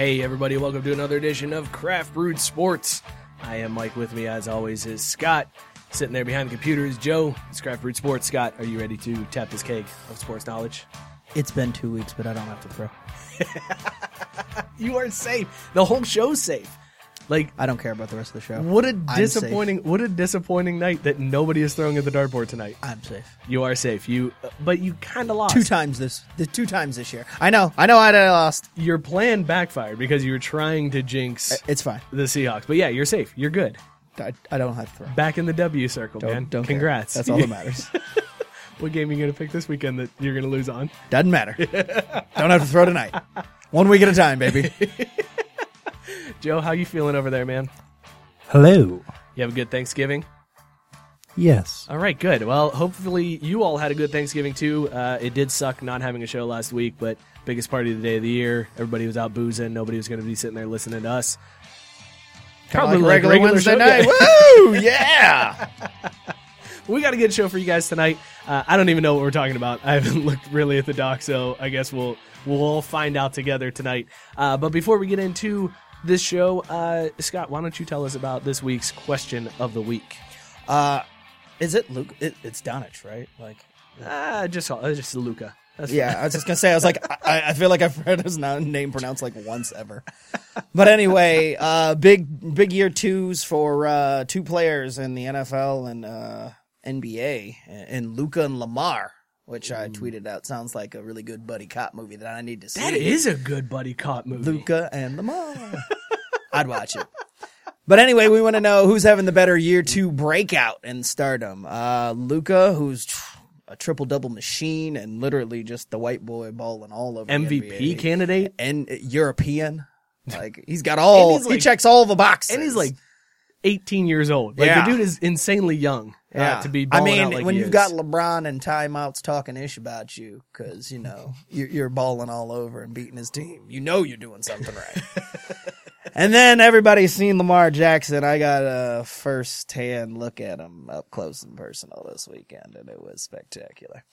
Hey, everybody, welcome to another edition of Craft Brewed Sports. I am Mike. With me, as always, is Scott. Sitting there behind the computer is Joe. It's Craft Brewed Sports. Scott, are you ready to tap this cake of sports knowledge? It's been two weeks, but I don't have to throw. You are safe. The whole show's safe. Like, I don't care about the rest of the show. what a disappointing, what a disappointing night that nobody is throwing at the dartboard tonight. I'm safe. You are safe. You, but you kind of lost. Two times this, the two times this year. I know. I know. I lost. Your plan backfired because you were trying to jinx It's fine. the Seahawks. But yeah, you're safe. You're good. I, I don't have to throw. Back in the W circle, Don't, man. don't care. Congrats. That's all that matters. What game are you going to pick this weekend that you're going to lose on? Doesn't matter. don't have to throw tonight. One week at a time, baby. Joe, how you feeling over there, man? Hello. You have a good Thanksgiving? Yes. All right, good. Well, hopefully you all had a good Thanksgiving too. Uh, it did suck not having a show last week, but biggest party of the day of the year. Everybody was out boozing. Nobody was going to be sitting there listening to us. Kinda like like regular, regular Wednesday show, night. yeah. Woo! Yeah. We got a good show for you guys tonight. Uh, I don't even know what we're talking about. I haven't looked really at the doc, so I guess we'll we'll all find out together tonight. Uh, but before we get into this show, uh, Scott, why don't you tell us about this week's question of the week? Uh, is it Luke? It, it's Donich, right? Like, Uh, just just Luka. That's yeah. I was just gonna say. I was like, I, I feel like I've heard his name pronounced like once ever. But anyway, uh, big big year twos for uh, two players in the NFL and uh, NBA, and Luka and Lamar, which I tweeted out. Sounds like a really good buddy cop movie that I need to see. That is a good buddy cop movie. Luka and the Lamar. I'd watch it. But anyway, we want to know who's having the better year two breakout in stardom. Uh, Luka, who's a triple double machine and literally just the white boy balling all over the MVP candidate, and European. Like he's got all he's he checks all the boxes. and he's like 18 years old. Like Yeah. the dude is insanely young uh, to be. I mean, like when you've is. got LeBron and timeouts talking ish about you because you know you're, you're balling all over and beating his team, you know you're doing something right. and then everybody's seen Lamar Jackson. I got a first hand look at him up close and personal this weekend, and it was spectacular.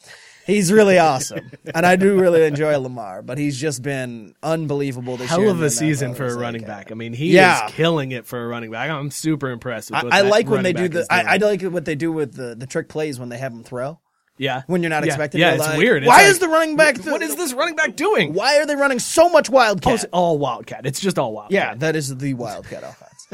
He's really awesome, and I do really enjoy Lamar. But he's just been unbelievable this year. hell of a season for a running uh, back. I mean, he Yeah. is killing it for a running back. I'm super impressed I, I like when they do the. I, I like what they do with the, the trick plays when they have him throw. Yeah, when you're not Yeah. expecting. Yeah, to, it's like, weird. It's Why like, is the running back? what is this running back doing? Why are they running so much Oh, wildcat? it's all wildcat. It's just all wildcat. yeah, that is the wildcat offense.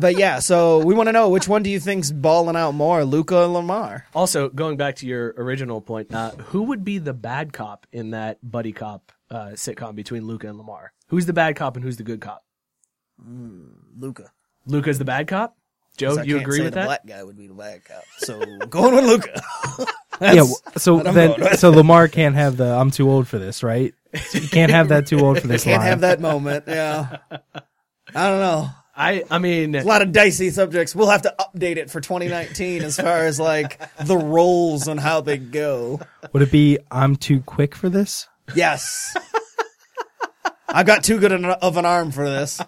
but yeah, so we want to know which one do you think's balling out more, Luka or Lamar? Also, going back to your original point, uh, who would be the bad cop in that buddy cop uh, sitcom between Luka and Lamar? Who's the bad cop and who's the good cop? Luka. Luka's the bad cop. Joe, 'Cause I you can't agree say with the that? Black guy would be the bad cop. So going with Luka. yeah. So then, so Lamar can't have the "I'm too old for this," right? So you can't have that "too old for this" Can't line. have that moment. Yeah. I don't know. I, I mean, A lot of dicey subjects. We'll have to update it for 2019 as far as like the roles and how they go. Would it be "I'm too quick for this"? Yes. I've got too good of an arm for this.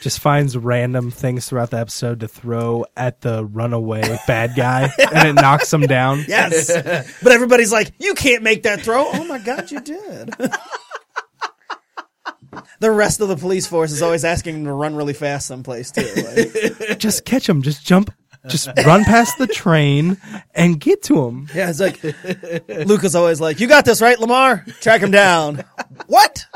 Just finds random things throughout the episode to throw at the runaway bad guy, and it knocks him down. Yes. But everybody's like, you can't make that throw. Oh my God, you did. the rest of the police force is always asking him to run really fast someplace too. Like, Just catch him. Just jump. Just run past the train and get to him. yeah, it's like, Luka's always like, you got this, right, Lamar? Track him down. what?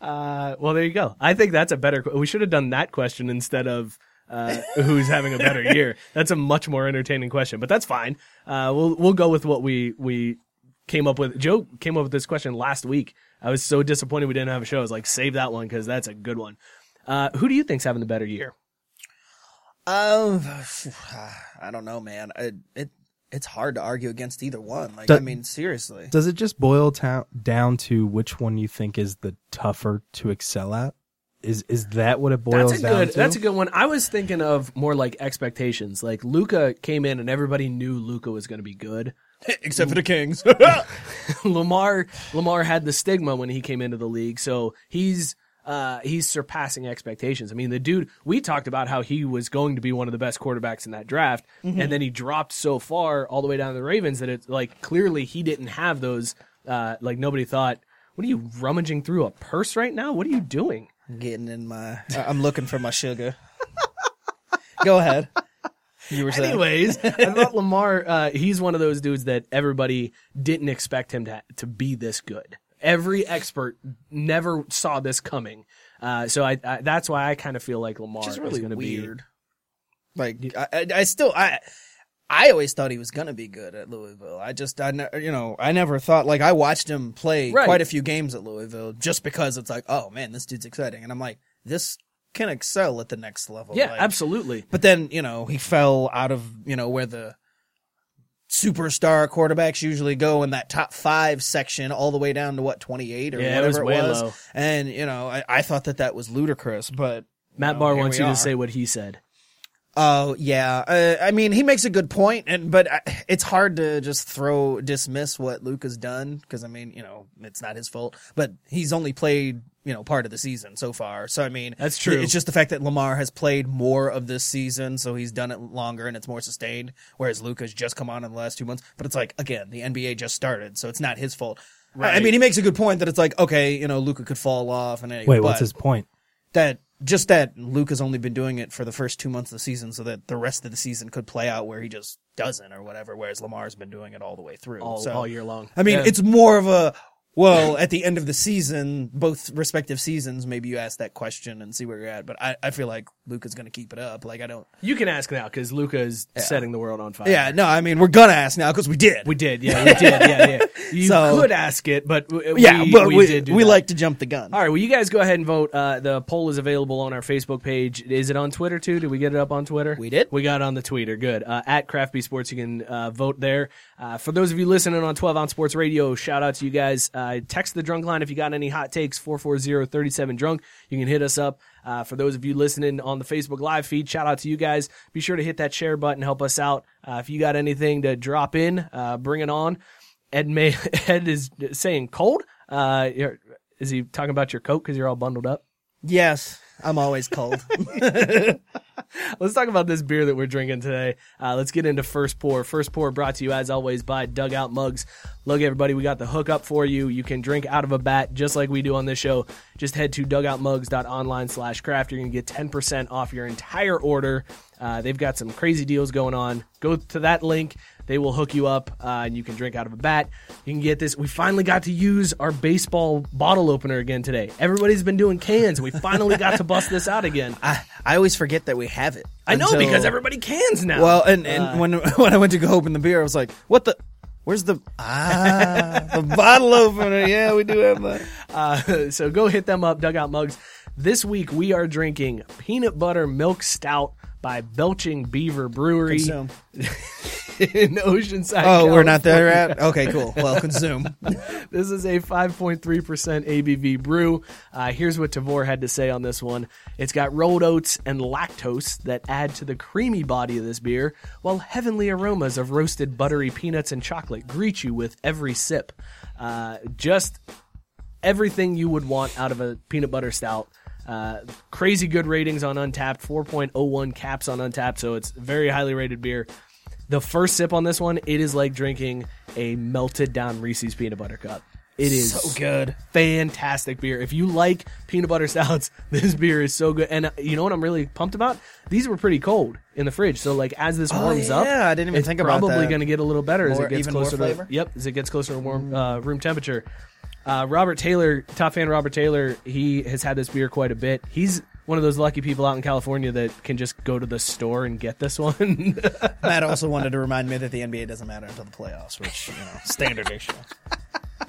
Uh, well, there you go. I think that's a better. We should have done that question instead of uh, who's having a better year? That's a much more entertaining question, but that's fine. Uh, we'll we'll go with what we we came up with. Joe came up with this question last week. I was so disappointed we didn't have a show. I was like, save that one because that's a good one. Uh, who do you think's having the better year? Um, I don't know, man. It, it it's hard to argue against either one. Like, Do- I mean, seriously. Does it just boil ta- down to which one you think is the tougher to excel at? Is is that what it boils That's a down good. to? That's a good one. I was thinking of more like expectations. Like Luka came in and everybody knew Luka was going to be good. Except for the Kings. Lamar Lamar had the stigma when he came into the league, so he's uh, he's surpassing expectations. I mean, the dude we talked about how he was going to be one of the best quarterbacks in that draft, and then he dropped so far all the way down to the Ravens that it's like clearly he didn't have those. Uh, like nobody thought. What are you rummaging through a purse right now? What are you doing? Getting in my. I- I'm looking for my sugar. Go ahead. You were saying. Anyways, I thought Lamar, uh, he's one of those dudes that everybody didn't expect him to to be this good. Every expert never saw this coming. Uh, so I, I that's why I kind of feel like Lamar Which is is really going to be. weird. Like I, I, I still I. I always thought he was gonna be good at Louisville. I just, I, ne- you know, I never thought like I watched him play Right. quite a few games at Louisville just because it's like, oh man, this dude's exciting, and I'm like, this can excel at the next level. Yeah, Like, absolutely. But then, you know, he fell out of, you know, where the superstar quarterbacks usually go in that top five section all the way down to what, 28 or Yeah, it was whatever it was. low. And, you know, I, I thought that that was ludicrous, but. Matt know, Barr wants you are. to say what he said. Oh yeah, uh, I mean he makes a good point, and but I, it's hard to just throw dismiss what Luke has done because I mean you know it's not his fault, but he's only played you know part of the season so far. So I mean That's true. It's just the fact that Lamar has played more of this season, so he's done it longer and it's more sustained, whereas Luke has just come on in the last two months. But it's like again the NBA just started, so it's not his fault. I- I mean he makes a good point that it's like okay you know Luka could fall off and Wait, but what's his point? that just that Luke has only been doing it for the first two months of the season, so that the rest of the season could play out where he just doesn't or whatever. Whereas Lamar's been doing it all the way through, All, so, all year long. I mean, Yeah. it's more of a well at the end of the season, both respective seasons. Maybe you ask that question and see where you're at. But I, I feel like Luka's going to keep it up. Like I don't. you can ask now because Luka is setting the world on fire. Yeah, no, I mean we're gonna ask now because we did. we did. Yeah, we did. Yeah, yeah. You So- could ask it, but we, yeah, but we, we, did. Do we like to jump the gun. All right, well, you guys go ahead and vote. Uh, the poll is available on our Facebook page. Is it on Twitter too? Did we get it up on Twitter? We did. We got it on the Twitter. Good. Uh, at Crafty Sports, you can uh, vote there. Uh, for those of you listening on 12 Ounce Sports Radio, shout out to you guys. Uh, text the drunk line if you got any hot takes, 440-37 drunk. You can hit us up. Uh, for those of you listening on the Facebook live feed, shout out to you guys. Be sure to hit that share button, help us out. Uh, if you got anything to drop in, uh, bring it on. Ed May Ed is saying cold. Uh, you're- is he talking about your coat because you're all bundled up? Yes, I'm always cold. Let's talk about this beer that we're drinking today. Uh, let's get into first pour. First pour brought to you as always by Dugout Mugs. Look, everybody, we got the hookup for you. You can drink out of a bat just like we do on this show. Just head to dugoutmugs.online slash craft. You're going to get 10% off your entire order. Uh, they've got some crazy deals going on. Go to that link. They will hook you up uh, and you can drink out of a bat. You can get this. We finally got to use our baseball bottle opener again today. Everybody's been doing cans. and We finally got to bust this out again. I I always forget that we have it. I know until- because everybody cans now. Well, and, and Uh, when when I went to go open the beer, I was like, "What the? Where's the ah the bottle opener? Yeah, we do have that. Uh, so go hit them up, Dugout Mugs. This week we are drinking peanut butter milk stout by Belching Beaver Brewery Consume. in Oceanside. Oh, we're not there California. yet. Okay, cool. Well, consume. This is a 5.3% ABV brew. Uh, here's what Tavor had to say on this one. It's got rolled oats and lactose that add to the creamy body of this beer, while heavenly aromas of roasted buttery peanuts and chocolate greet you with every sip. Uh, just everything you would want out of a peanut butter stout. Uh, crazy good ratings on Untappd, 4.01 caps on Untappd, so it's very highly rated beer. The first sip on this one, it is like drinking a melted down Reese's peanut butter cup. It is So good. fantastic beer. If you like peanut butter stouts, this beer is so good. And uh, you know what I'm really pumped about? These were pretty cold in the fridge. So like as this warms up, Oh, yeah, I didn't even it's think about probably that. going to get a little better as it gets even more closer flavor? to yep as it gets closer to warm uh, room temperature. Uh, Robert Taylor, top fan Robert Taylor, he has had this beer quite a bit. He's one of those lucky people out in California that can just go to the store and get this one. Matt also wanted to remind me that the NBA doesn't matter until the playoffs, which you know, standard issue.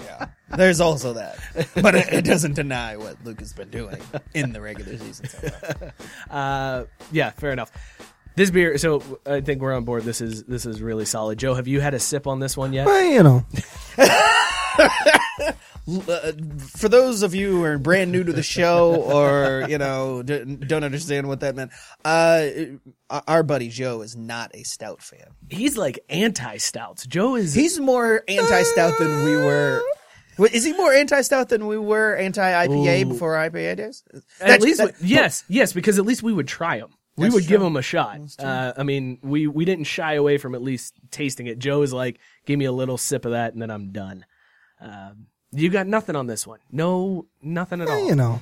Yeah, there's also that, but it, it doesn't deny what Luke has been doing in the regular season. So uh, yeah, fair enough. This beer, so I think we're on board. This is this is really solid. Joe, have you had a sip on this one yet? Well, you know, Uh, for those of you who are brand new to the show or you know d- don't understand what that meant, uh, our buddy Joe is not a stout fan. He's like anti stouts. Joe is He's more anti-stout than we were. Wait, Is he more anti-stout than we were anti-IPA Ooh. before IPA days? at That's- least that- we- yes, yes, because at least we would try them. We That's would give true. them a shot. Uh, I mean, we we didn't shy away from at least tasting it. Joe is like, give me a little sip of that, and then I'm done. Um, you got nothing on this one. No, nothing at all. you know.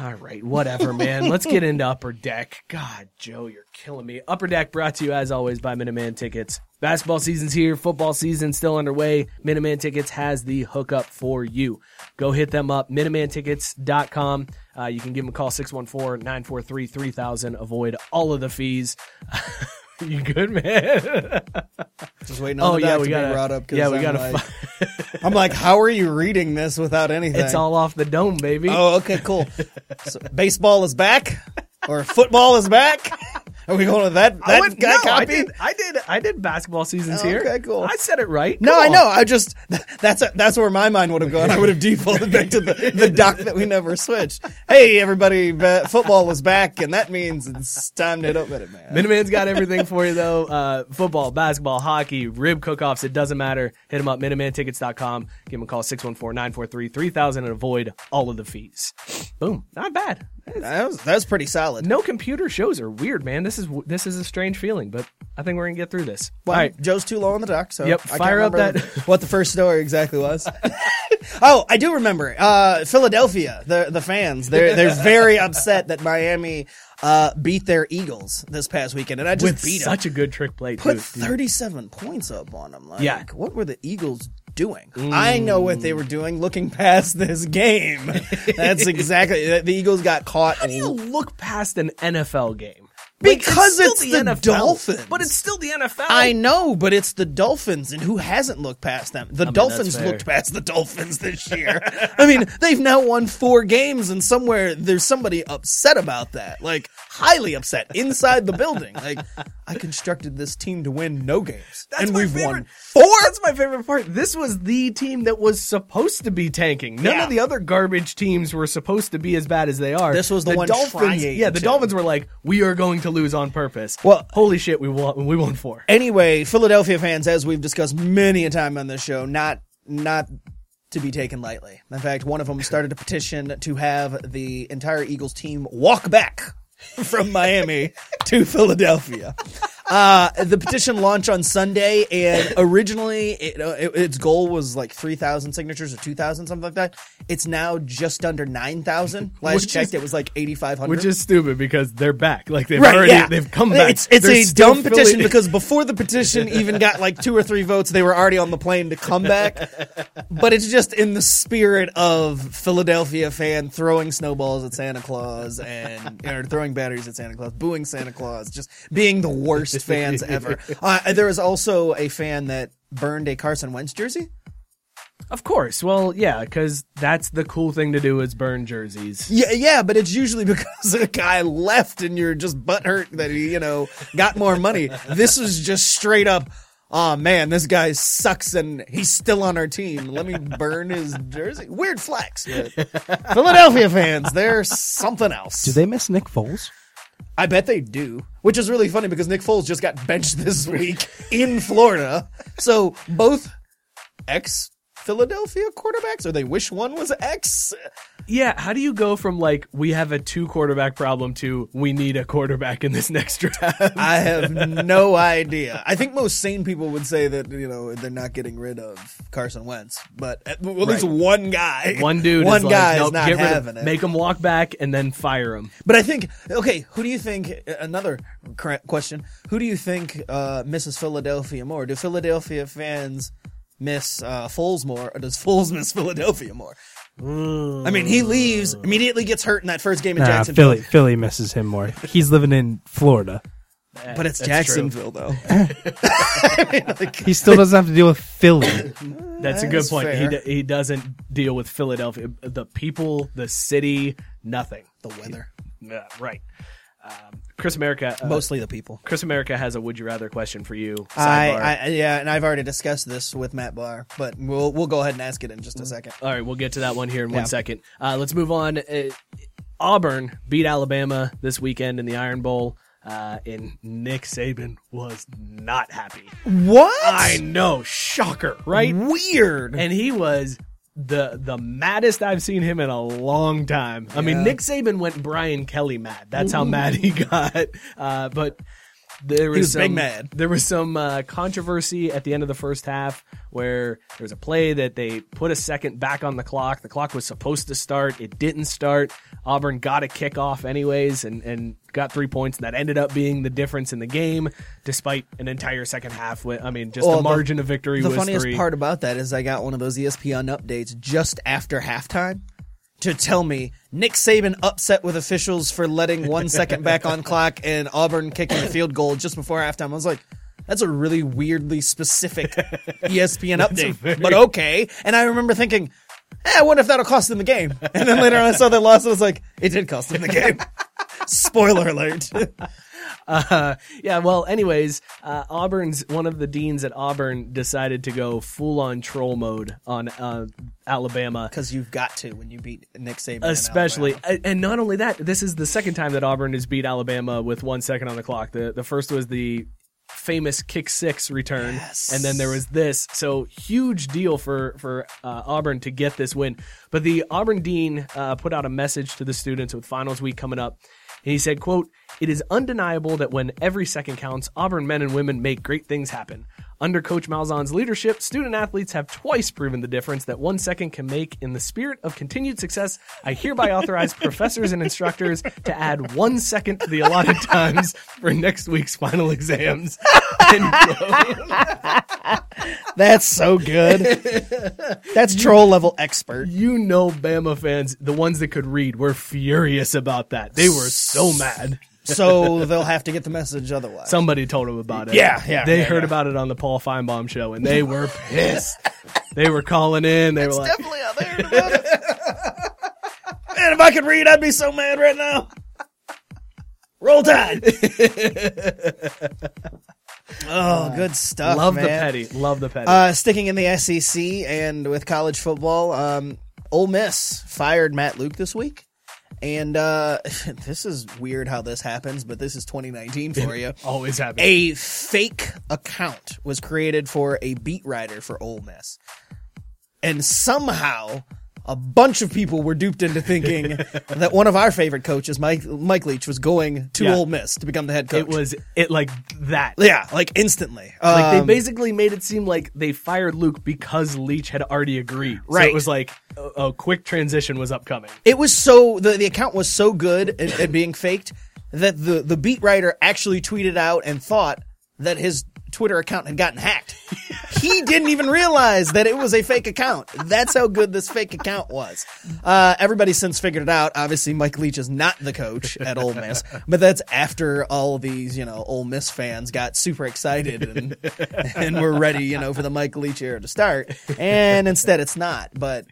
All right, whatever, man. Let's get into Upper Deck. God, Joe, you're killing me. Upper Deck brought to you, as always, by Minuteman Tickets. Basketball season's here, football season's still underway. Minuteman Tickets has the hookup for you. Go hit them up, MinutemanTickets.com. Uh, you can give them a call, 614-943-3000. Avoid all of the fees. you good, man? Just waiting on oh, the yeah, we to got be brought up. Yeah, we got to. Like, I'm like, how are you reading this without anything? it's all off the dome, baby. Oh, okay, cool. So, baseball is back, or football is back. Are we going with that? I That went- guy no, I did. I did. I did basketball seasons Oh, here. okay, cool. I said it right. No, Come I know. I just that's that's where my mind would have gone. I would have defaulted back to the, the doc that we never switched. Hey, everybody, football was back, and that means it's time to hit up Minute Man. Minuteman's got everything for you though. Uh, football, basketball, hockey, rib cook-offs. It doesn't matter. Hit them up, MinutemanTickets.com. Give them a call, 614-943-3000 and avoid all of the fees. Boom. Not bad. That was, that was pretty solid. No computer shows are weird, man. This is this is a strange feeling, but I think we're gonna get through this. Well, all right. Joe's too low on the dock, so Yep, I can't fire up remember that- what the first story exactly was. oh, I do remember. Uh, Philadelphia, the the fans, they're they're very upset that Miami uh, beat their Eagles this past weekend, and I just With beat such a good trick play, put too. 37 points up on them. Like, Yeah. what were the Eagles doing? I know what they were doing looking past this game. That's exactly the Eagles got caught. How do you look past an NFL game? Because still it's the Dolphins. but it's still the NFL. I know, but it's the Dolphins, and who hasn't looked past them? The Dolphins that's fair. looked past the Dolphins this year. I mean, they've now won four games, and somewhere there's somebody upset about that, like highly upset inside the building. Like, I constructed this team to win no games, That's and we've favorite. won four. That's my favorite part. This was the team that was supposed to be tanking. None Yeah. of the other garbage teams were supposed to be as bad as they are. This was the one Dolphins. trying Yeah, the to. Dolphins were like, "We are going to lose on purpose." Well- holy shit, we won. We won four. Anyway, Philadelphia fans, as we've discussed many a time on this show, not not to be taken lightly. In fact, one of them started a petition to have the entire Eagles team walk back from Miami to Philadelphia. Uh, the petition launched on Sunday, and originally it, uh, it, its goal was like 3,000 signatures or 2,000, something like that. It's now just under 9,000. Last Which checked, is- it was like 8,500. Which is stupid because they're back. Like they've Right, already yeah. they've come back. It's it's a dumb petition because before the petition even got like two or three votes, they were already on the plane to come back. But it's just in the spirit of Philadelphia fan throwing snowballs at Santa Claus and or throwing batteries at Santa Claus, booing Santa Claus, just being the worst fans ever. Uh, there was also a fan that burned a Carson Wentz jersey. of course. Well, yeah, because that's the cool thing to do is burn jerseys. Yeah, yeah, but it's usually because a guy left and you're just butthurt that he, you know, got more money. This was just straight up. Oh man, this guy sucks and he's still on our team. Let me burn his jersey. Weird flex. Philadelphia fans, they're something else. Do they miss Nick Foles? I bet they do. Which is really funny because Nick Foles just got benched this week in Florida. So both ex Philadelphia quarterbacks, or they wish one was ex. Yeah, how do you go from like we have a two quarterback problem to we need a quarterback in this next draft? I have no idea. I think most sane people would say that you know they're not getting rid of Carson Wentz, but at, well, at least Right. one guy, One dude, one is like, guy nope, is not get rid of- having it. Make him walk back and then fire him. but I think okay, who do you think? Another question: Who do you think uh, misses Philadelphia more? Do Philadelphia fans miss uh, Foles more, or does Foles miss Philadelphia more? I mean, he leaves mm. immediately, gets hurt in that first game in Nah, Jacksonville. Philly, Philly misses him more. He's living in Florida. But it's That's true. Jacksonville, though. He still doesn't have to deal with Philly. That's a good That's point. He, fair. d- he doesn't deal with Philadelphia, the people, the city, nothing. the weather, Yeah, right. Um, Chris America. Uh, mostly the people. Chris America has a would you rather question for you. I, I, yeah, and I've already discussed this with Matt Barr, but we'll we'll go ahead and ask it in just a second. All right, we'll get to that one here in Yeah. one second. Uh, let's move on. Uh, Auburn beat Alabama this weekend in the Iron Bowl, uh, and Nick Saban was not happy. What? I know, shocker, right? Weird. And he was the the maddest I've seen him in a long time. I mean, Nick Saban went Brian Kelly mad. That's how mad he got. Uh, but there was, was some, big mad. There was some uh, controversy at the end of the first half where there was a play that they put a second back on the clock. The clock was supposed to start. It didn't start. Auburn got a kickoff anyways and, and got three points. And that ended up being the difference in the game, despite an entire second half. With, I mean, just Well, the the- margin of victory The was funniest three. part about that is I got one of those ESPN updates just after halftime to tell me Nick Saban upset with officials for letting one second back on clock and Auburn kicking the field goal just before halftime. I was like, that's a really weirdly specific ESPN update, but okay. And I remember thinking, eh, I wonder if that'll cost them the game. And then later on I saw they lost and I was like, it did cost them the game. Spoiler alert. Uh, yeah, well, anyways, uh, Auburn's one of the deans at Auburn decided to go full on troll mode on uh, Alabama. Because you've got to when you beat Nick Saban. Especially, and not only that, this is the second time that Auburn has beat Alabama with one second on the clock. The the first was the famous kick six return, Yes. and then there was this. So huge deal for for uh, Auburn to get this win. But the Auburn dean uh, put out a message to the students with finals week coming up. And he said, quote, It is undeniable that when every second counts, Auburn men and women make great things happen. Under Coach Malzahn's leadership, student athletes have twice proven the difference that one second can make. In the spirit of continued success, I hereby authorize professors and instructors to add one second to the allotted times for next week's final exams. That's so good. That's troll level expert. you know, Bama fans, the ones that could read, were furious about that. They were so mad. So they'll have to get the message otherwise. Somebody told them about it. Yeah, yeah, They yeah, heard yeah. about it on the Paul Finebaum show, and they were pissed. they were calling in. They were like, definitely out there. about it. Man, if I could read, I'd be so mad right now. Roll Tide. oh, good stuff. "Love the petty, love the petty." Uh, sticking in the SEC and with college football, um, Ole Miss fired Matt Luke this week. And uh, this is weird how this happens, but this is 2019 for you. Always happy. a fake account was created for a beat writer for Ole Miss. And somehow a bunch of people were duped into thinking that one of our favorite coaches, Mike Mike Leach, was going to Yeah. Ole Miss to become the head coach. it was it like that. yeah, like instantly. Like they Um, basically made it seem like they fired Luke because Leach had already agreed. So Right. it was like a, a quick transition was upcoming. it was so the, the account was so good at, at being faked that the the beat writer actually tweeted out and thought that his Twitter account had gotten hacked. he didn't even realize that it was a fake account. That's how good this fake account was. Uh, since figured it out. Obviously, Mike Leach is not the coach at Ole Miss, but that's after all these, you know, Ole Miss fans got super excited and and were ready, you know, for the Mike Leach era to start. And instead, it's not. But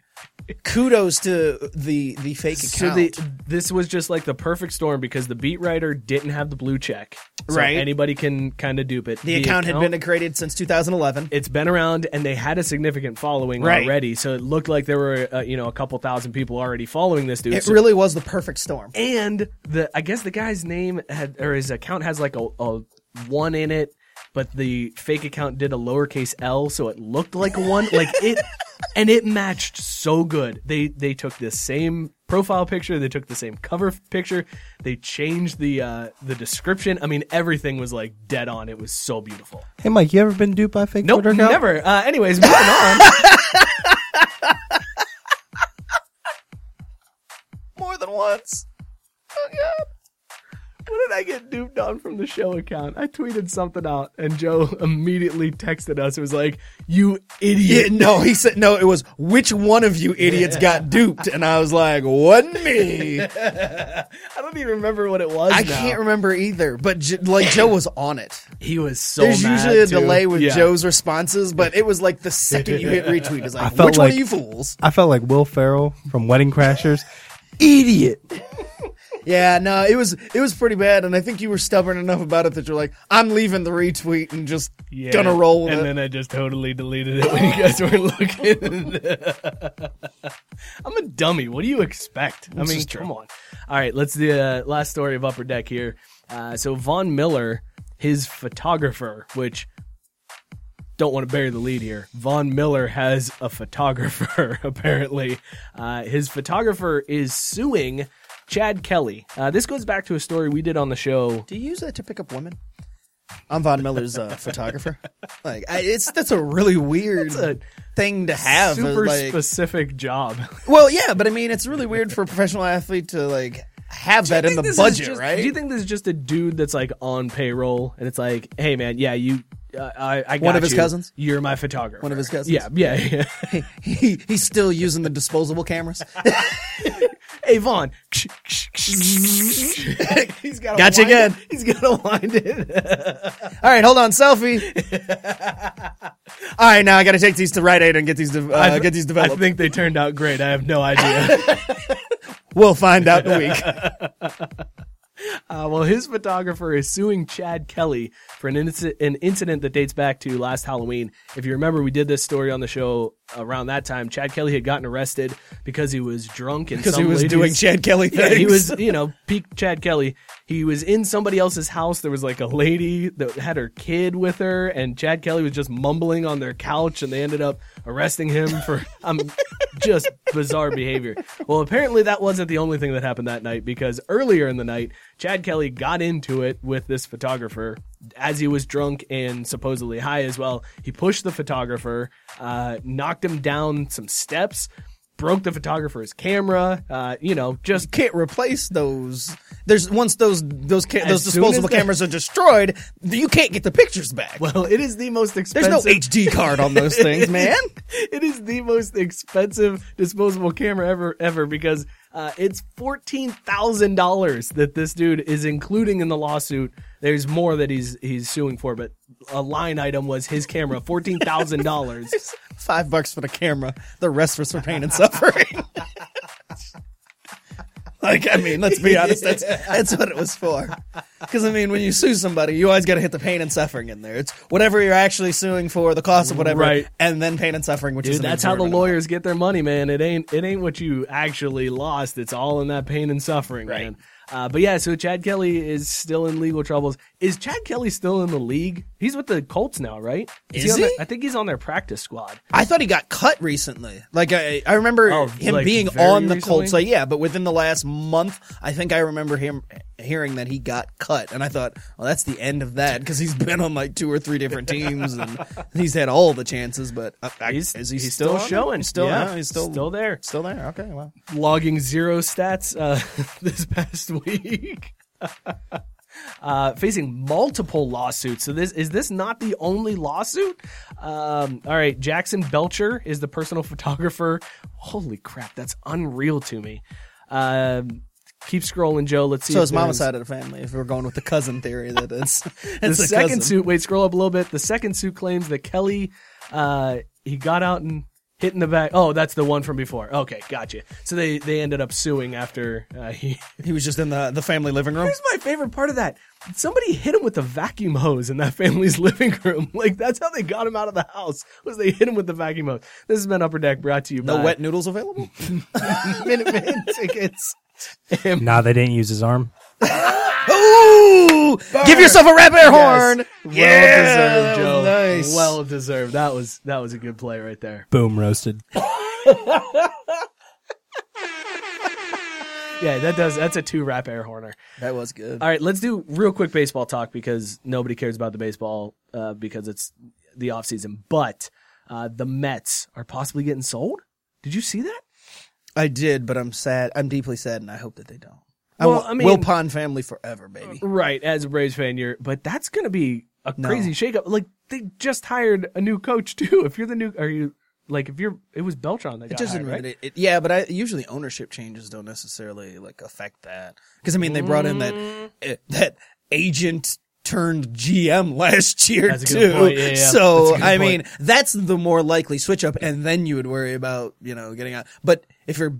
kudos to the the fake So account. the, this was just like the perfect storm because the beat writer didn't have the blue check. So Right. Anybody can kind of dupe it. the, account, had been created since 2011. it's been around and they had a significant following Right. already. So it looked like there were uh, you know a couple thousand people already following this dude. It So- really was the perfect storm. and the I guess the guy's name had or his account has like a, a one in it, but the fake account did a lowercase l, so it looked like a one. Like it, and it matched so good. They they took the same profile picture, they took the same cover picture, they changed the uh, the description. I mean, everything was like dead on. It was so beautiful. Hey, Mike, you ever been duped by fake Nope, Twitter account? never. Uh, anyways, moving on. More than once. Oh, God. What did I get duped on from the show account? I tweeted something out, and Joe immediately texted us. It was like, "You Yeah, idiot!" no, he said no. It was which one of you idiots got duped, and I was like, wasn't me. I don't even remember what it was. I now. can't remember either. But J- like Joe was on it. He was so. There's mad, usually a too. delay with Yeah. Joe's responses, but it was like the second you hit retweet, it's like, felt which one of you fools? I felt like Will Ferrell from Wedding Crashers. Idiot. Yeah, no, it was it was pretty bad, and I think you were stubborn enough about it that you're like, I'm leaving the retweet and just Yeah. gonna roll with and it. then I just totally deleted it when you guys weren't looking. I'm a dummy. What do you expect? I mean, come on. All right, let's do the uh, last story of Upper Deck here. Uh, so Von Miller, his photographer, which don't want to bury the lead here. Von Miller has a photographer, apparently. Uh, his photographer is suing Chad Kelly. Uh, this goes back to a story we did on the show Do you use that to pick up women? I'm Von Miller's uh, photographer. Like, I, it's that's a really weird a thing to have. uh, super like- specific job. well, yeah, but I mean, it's really weird for a professional athlete to like have that in the budget, just- right? Do you think this is just a dude that's like on payroll and it's like, hey man, yeah, you, uh, I, I got One of his you. cousins? You're my photographer. One of his cousins? Yeah, yeah, yeah. he, he's still using the disposable cameras. Hey Von. he's got Gotcha again. He's gonna wind it. All right, hold on, selfie. All right, now I got to take these to Rite Aid and get these de- uh, get these developed. I think they turned out great. I have no idea. we'll find out in a week. Uh, well, his photographer is suing Chad Kelly for an, inci- an incident that dates back to last Halloween. If you remember, we did this story on the show around that time. Chad Kelly had gotten arrested because he was drunk and Because he was ladies- doing Chad Kelly things. Yeah, he was, you know, peak Chad Kelly. He was in somebody else's house. There was like a lady that had her kid with her, and Chad Kelly was just mumbling on their couch, and they ended up arresting him for um, just bizarre behavior. Well, apparently that wasn't the only thing that happened that night because earlier in the night, Chad Kelly got into it with this photographer as he was drunk and supposedly high as well. He pushed the photographer, uh, knocked him down some steps. Broke the photographer's camera, uh, you know, just can't replace those. There's once those those ca- those disposable they- cameras are destroyed, you can't get the pictures back. Well, it is the most expensive. There's no HD card on those things, man. it is the most expensive disposable camera ever, ever because uh, it's fourteen thousand dollars that this dude is including in the lawsuit. There's more that he's he's suing for, but a line item was his camera, fourteen thousand dollars. Five bucks for the camera. The rest was for pain and suffering. like, I mean, let's be honest. That's that's what it was for. Because I mean, when you sue somebody, you always got to hit the pain and suffering in there. It's whatever you're actually suing for, the cost of whatever, Right. and then pain and suffering, which is Dude, an that's how the exorbitant amount. lawyers get their money, man. It ain't it ain't what you actually lost. It's all in that pain and suffering, Right. man. Uh, but yeah, so Chad Kelly is still in legal troubles. Is Chad Kelly still in the league? He's with the Colts now, right? Is on their- he? I think he's on their practice squad. I thought he got cut recently. Like I, I remember Oh, him like being on the recently? Colts. Like yeah, but within the last month, I think I remember him hearing that he got cut, and I thought, well, that's the end of that because he's been on like two or three different teams and he's had all the chances. But I, I, He's, is he he's still, still, showing. He's still, yeah, yeah, he's still still there. Still there. Okay, well, logging zero stats uh, this past week. Uh, facing multiple lawsuits. So this is this not the only lawsuit? Um, all right, Jackson Belcher is the personal photographer. Holy crap, that's unreal to me. Um, keep scrolling, Joe. Let's see. so if it's mama's side of the family. If we're going with the cousin theory, that it's the it's a second cousin. suit. Wait, scroll up a little bit. The second suit claims that Kelly, uh, he got out and hit in the back. Oh, that's the one from before. Okay, gotcha. So they they ended up suing after uh, he. He was just in the the family living room. Here's my favorite part of that. Somebody hit him with a vacuum hose in that family's living room. Like that's how they got him out of the house. Was they hit him with the vacuum hose? This has been Upper Deck brought to you No by wet noodles available. Minuteman tickets. Nah, they didn't use his arm. Ooh! Give yourself a rap air horn. Yes. Well deserved, Joe. nice. Well deserved. That was that was a good play right there. Boom, roasted. Yeah, that does. That's a two rap air horner. That was good. All right, let's do real quick baseball talk because nobody cares about the baseball uh, because it's the off season. But uh, the Mets are possibly getting sold. Did you see that? I did, but I'm sad. I'm deeply sad, and I hope that they don't. I Well, want I mean- Wilpon family forever, baby. Right, as a Braves fan, you're, but that's going to be a No. crazy shakeup. Like they just hired a new coach too. If you're the new, are you like if you're? It was Beltran that It got doesn't hired, right? it, yeah, but I usually ownership changes don't necessarily like affect that because I mean they brought in that Mm. eh, that agent turned GM last year too. Yeah, yeah. So I point. mean that's the more likely switch up, and then you would worry about you know getting out. But if you're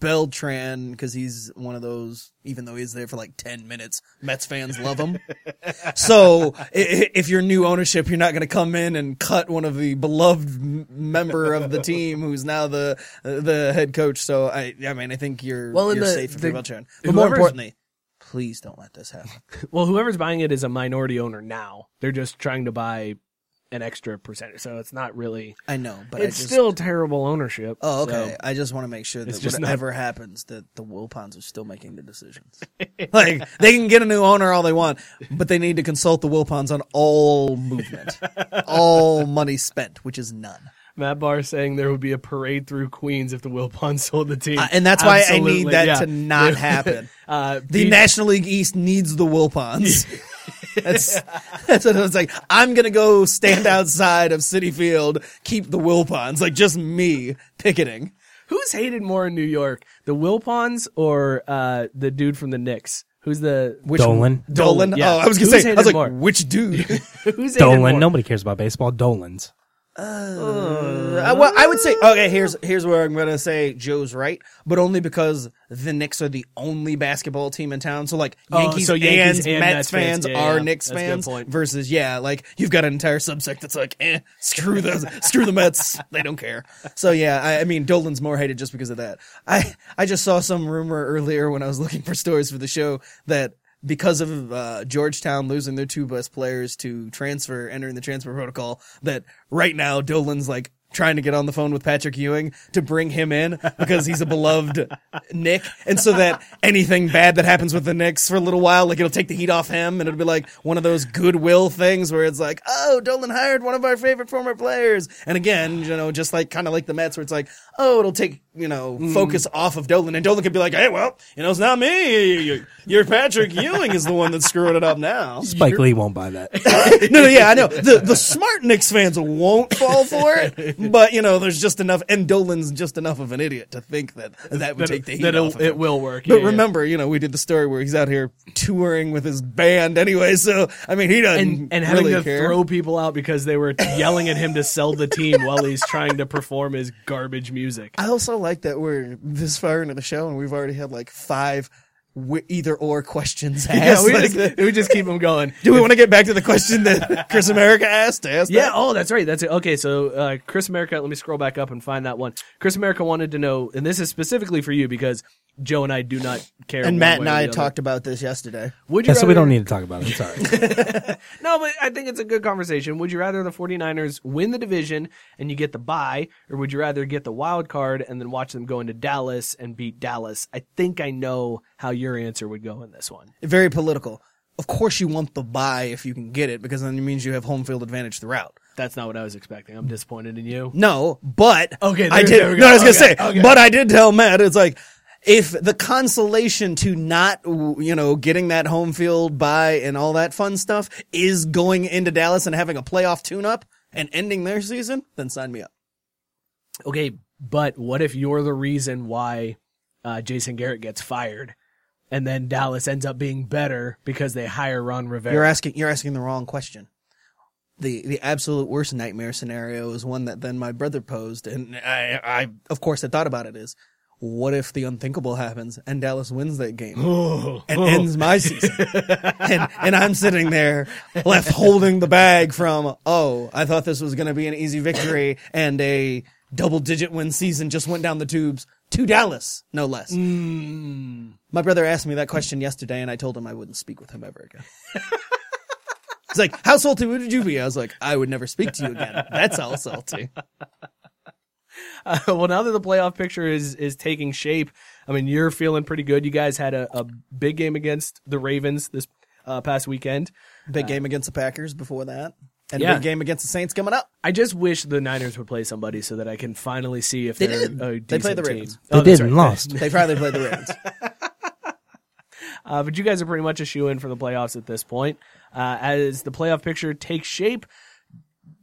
Beltran, because he's one of those, even though he's there for like 10 minutes, Mets fans love him. so if you're new ownership, you're not going to come in and cut one of the beloved member of the team who's now the, the head coach. So I, I mean, I think you're, Well, you're the- safe if the- you're Beltran. But more importantly, please don't let this happen. Well, whoever's buying it is a minority owner now. They're just trying to buy an extra percentage, so it's not really. I know, but it's just, still terrible ownership. Oh, okay. so- I just want to make sure that just not- whatever happens, that the Wilpons are still making the decisions. like they can get a new owner all they want, but they need to consult the Wilpons on all movement, all money spent, which is none. Matt Barr saying there would be a parade through Queens if the Wilpons sold the team, Uh, and that's why I need that yeah. to not happen. Uh, The Pete- National League East needs the Wilpons. that's that's what I was like. I'm gonna go stand outside of Citi Field, keep the Wilpons, like just me picketing. Who's hated more in New York, the Wilpons or uh, the dude from the Knicks? Who's the Which Dolan. Dolan. yeah. Oh, I was gonna Who's say. I was hated like, more? which dude? who's hated Dolan. more? Nobody cares about baseball. Dolan's. Uh, well, I would say okay. Here's here's where I'm gonna say Joe's right, but only because the Knicks are the only basketball team in town. So like Oh, Yankees, so Yankees and, and Mets Mets fans fans. Yeah, are yeah. Knicks That's a good fans. point. Versus yeah, like you've got an entire subsect that's like, eh, screw the screw the Mets. They don't care. So yeah, I, I mean Dolan's more hated just because of that. I I just saw some rumor earlier when I was looking for stories for the show that because of uh, Georgetown losing their two best players to transfer, entering the transfer protocol, that right now Dolan's like trying to get on the phone with Patrick Ewing to bring him in because he's a beloved Nick, and so that anything bad that happens with the Knicks for a little while, like it'll take the heat off him, and it'll be like one of those goodwill things where it's like, oh, Dolan hired one of our favorite former players, and again, you know, just like kind of like the Mets, where it's like, oh, it'll take you know hmm. focus off of Dolan, and Dolan could be like, hey, well, you know, it's not me, You're- you're Patrick Ewing is the one that's screwing it up now. Spike Lee won't buy that. no, no, yeah, I know. The the smart Knicks fans won't fall for it, but you know, there's just enough, and Dolan's just enough of an idiot to think that that would That, take the heat that off it, of it him. will work. But yeah, yeah. remember, you know, we did the story where he's out here touring with his band anyway. So I mean, he doesn't and and having really to care. throw people out because they were yelling at him to sell the team while he's trying to perform his garbage music. I also like that we're this far into the show and we've already had like five either or questions Yeah, we Like, just, we just keep them going. do we want to get back to the question that Chris America asked? Asked Yeah. that? Oh, that's right. That's it. Okay. So, uh, Chris America, let me scroll back up and find that one. Chris America wanted to know, and this is specifically for you because Joe and I do not care. And Matt and I talked about this yesterday. Would you Yeah, so we don't need to talk about it. Sorry. No, but I think it's a good conversation. Would you rather the 49ers win the division and you get the bye, or would you rather get the wild card and then watch them go into Dallas and beat Dallas? I think I know how your answer would go in this one. very political. Of course, you want the bye if you can get it because then it means you have home field advantage throughout. That's not what I was expecting. I'm disappointed in you. No, but Okay, I did. there we no. I was gonna say, okay. but I did tell Matt. It's like if the consolation to not, you know, getting that home field bye and all that fun stuff is going into Dallas and having a playoff tune-up and ending their season, then sign me up. Okay, but what if you're the reason why uh, Jason Garrett gets fired, and then Dallas ends up being better because they hire Ron Rivera? You're asking. You're asking the wrong question. The the absolute worst nightmare scenario is one that then my brother posed, and I, I of course had thought about it. Is what if the unthinkable happens and Dallas wins that game and ends my season, and and I'm sitting there left holding the bag from oh I thought this was going to be an easy victory and a double digit win season just went down the tubes to Dallas no less. Hmm. My brother asked me that question yesterday, and I told him I wouldn't speak with him ever again. He's like, "How salty would you be?" I was like, "I would never speak to you again." That's how salty. Uh, well, now that the playoff picture is is taking shape, I mean, you're feeling pretty good. You guys had a, a big game against the Ravens this uh, past weekend. Big game against the Packers before that, and Yeah. big game against the Saints coming up. I just wish the Niners would play somebody so that I can finally see if They they're did. a They played decent the team. Ravens. They Oh, that's did and right. lost. They finally played the Ravens. Uh, but you guys are pretty much a shoe in for the playoffs at this point. Uh, as the playoff picture takes shape,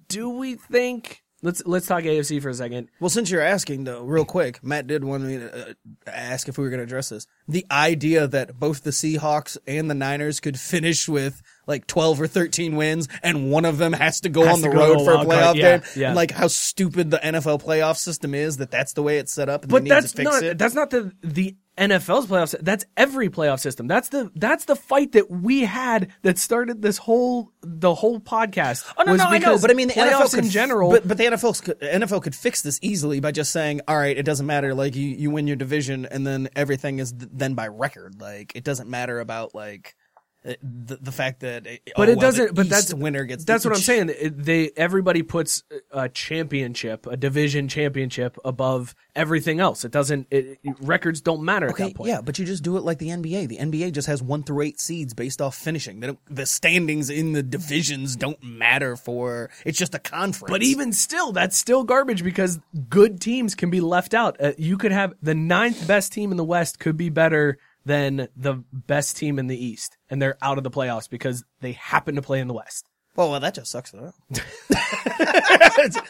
do we think? Let's let's talk AFC for a second. Well, since you're asking though, real quick, Matt did want me to uh, ask if we were going to address this. The idea that both the Seahawks and the Niners could finish with like 12 or 13 wins and one of them has to go Has on the go road for a playoff yeah, game. yeah. Like how stupid the NFL playoff system is that that's the way it's set up and But they need that's to fix not it. that's not the the NFL's playoffs. That's every playoff system. That's the that's the fight that we had that started this whole the whole podcast. Oh no, no, I know, but I mean the NFL could, in general. But but the NFL could, NFL could fix this easily by just saying, all right, it doesn't matter. Like you, you win your division, and then everything is th- then by record. Like it doesn't matter about like the the fact that. uh, but oh, it well, doesn't. the But East that's winner gets. That's the- what I'm saying. It- they everybody puts a championship, a division championship, above everything else. It doesn't. It, records don't matter at that point. yeah, but you just do it like the NBA. The NBA just has one through eight seeds based off finishing. They don't, the standings in the divisions don't matter for. It's just a conference. But even still, that's still garbage because good teams can be left out. Uh, you could have the ninth best team in the West could be better than the best team in the East, and they're out of the playoffs because they happen to play in the West. Well, well, that just sucks though.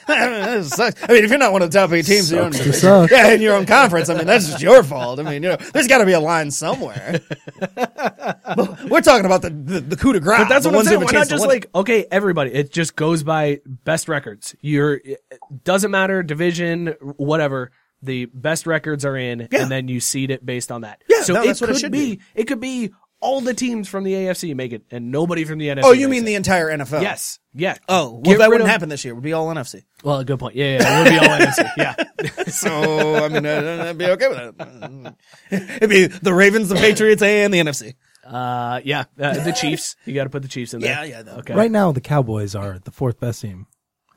That sucks. I mean, if you're not one of the top eight teams in your own Sucks division, yeah, in your own conference, I mean, that's just your fault. I mean, you know, there's got to be a line somewhere. But we're talking about the the, the coup de grace. But that's what I'm saying. who Why have a not just win like okay, everybody? It just goes by best records. You're it doesn't matter division, whatever. The best records are in, Yeah. and then you seed it based on that. Yeah, so no, it that's what it could should be, be. It could be all the teams from the AFC make it, and nobody from the NFC. Oh, you mean it. the entire NFL? yes, yeah. Oh, well, Get that wouldn't of- happen this year. It would be all NFC. Well, a good point. Yeah, yeah, it would be all NFC. Yeah. So, I mean, uh, I'd be okay with that. It'd be the Ravens, the Patriots, and the NFC. Uh, yeah, uh, the Chiefs. You got to put the Chiefs in there. Yeah, yeah, no. Okay. Right now, the Cowboys are the fourth best team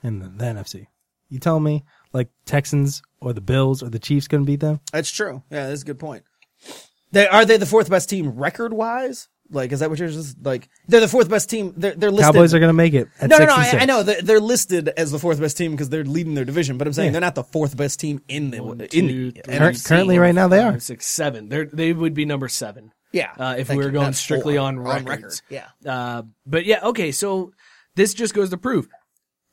in the, the NFC. You tell me, like Texans or the Bills or the Chiefs going to beat them? That's true. Yeah, that's a good point. They are they the fourth best team record wise? Like, is that what you're just like? They're the fourth best team. They're they're listed. Cowboys are going to make it at no, no, no. I. I know they're, they're listed as the fourth best team because they're leading their division. But I'm saying Yeah. they're not the fourth best team in the One, in two, the three, NFC. currently, right now, they are. six seven. They're, they would be number seven. Yeah, Uh, if we were going Not strictly four. on records. record. Yeah. Uh, but yeah, okay. So this just goes to prove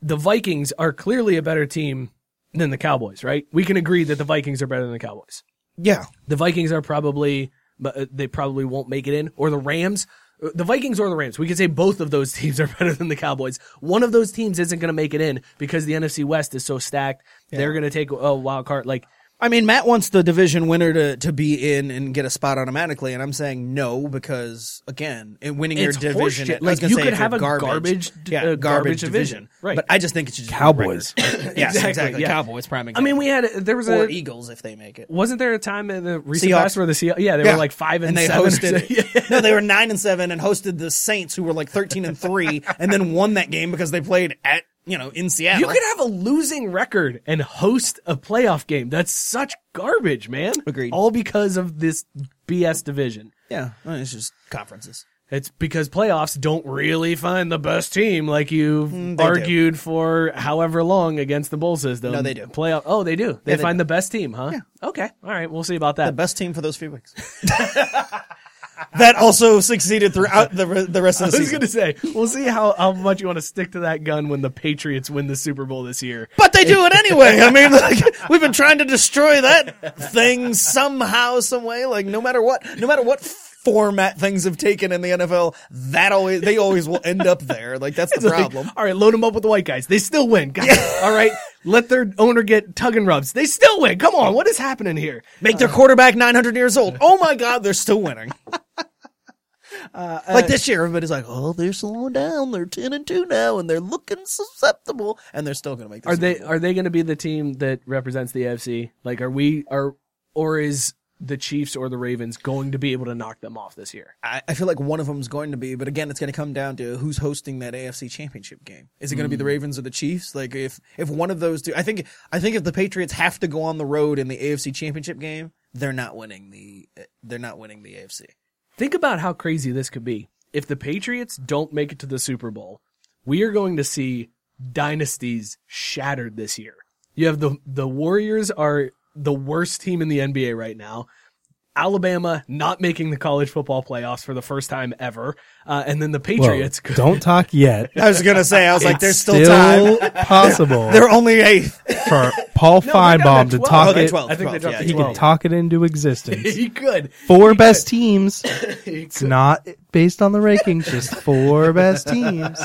the Vikings are clearly a better team than the Cowboys, right? We can agree that the Vikings are better than the Cowboys. Yeah. The Vikings are probably, but uh, they probably won't make it in. Or the Rams, Uh, the Vikings or the Rams. We could say both of those teams are better than the Cowboys. One of those teams isn't going to make it in because the NFC West is so stacked. They're going to take a wild card. Like I mean, Matt wants the division winner to, to be in and get a spot automatically, and I'm saying no because again, in winning your division, horseshit. Like, you say could have a garbage d- yeah, uh, garbage, garbage division, division. Right. But I just think it should just Cowboys. record. yes, Exactly, exactly. yeah. Cowboys, prime I mean, we had there was or a Eagles if they make it. wasn't there a time in the recent Seahawks. past where the Seahawks, yeah they were like five and, they seven hosted. Yeah. no, they were nine and seven and hosted the Saints, who were like thirteen and three, and then won that game because they played at you know in Seattle. You could have a losing record and host a playoff game. That's such garbage, man. Agreed. All because of this BS division. yeah, well, it's just conferences. It's because playoffs don't really find the best team like you've Mm, they argued for however long against the bowl system. No, they do. Playoff. Oh, they do. They Yeah, they find do. the best team, huh? Yeah. Okay. All right. We'll see about that. The best team for those few weeks. that also succeeded throughout the the rest of I the was season. going to say, we'll see how, how much you want to stick to that gun when the Patriots win the Super Bowl this year. But they do it anyway. I mean, like, we've been trying to destroy that thing somehow, some way. Like, no matter what, no matter what format things have taken in the NFL, that always they always will end up there. Like, that's the Like, problem. all right, load them up with the white guys. They still win. God, All right, let their owner get tug and rubs. They still win. Come on, what is happening here? Make their uh. quarterback 900 years old. Oh my God, they're still winning. Uh, like uh, this year, everybody's like, "Oh, they're slowing down. They're ten and two now, and they're looking susceptible, and they're still going to make." The Are they are they going to be the team that represents the AFC? Like, are we are or is the Chiefs or the Ravens going to be able to knock them off this year? I, I feel like one of them is going to be, but again, it's going to come down to who's hosting that AFC Championship game. Is it going to be the hmm. Ravens or the Chiefs? Like, if if one of those two, I think I think if the Patriots have to go on the road in the AFC Championship game, they're not winning the they're not winning the AFC. Think about how crazy this could be. If the Patriots don't make it to the Super Bowl, we are going to see dynasties shattered this year. You have the the Warriors are the worst team in the NBA right now. Alabama not making the college football playoffs for the first time ever, uh, and then the Patriots. Well, don't talk yet. I was gonna say, I was like, there's It's still, time. possible They're only eighth. for Paul No, Finebaum to to 12. talk Okay, it. 12. I think they 12, dropped yeah, He can 12. talk it into existence. he could. Four He best could. teams. It's not based on the rankings, just four best teams.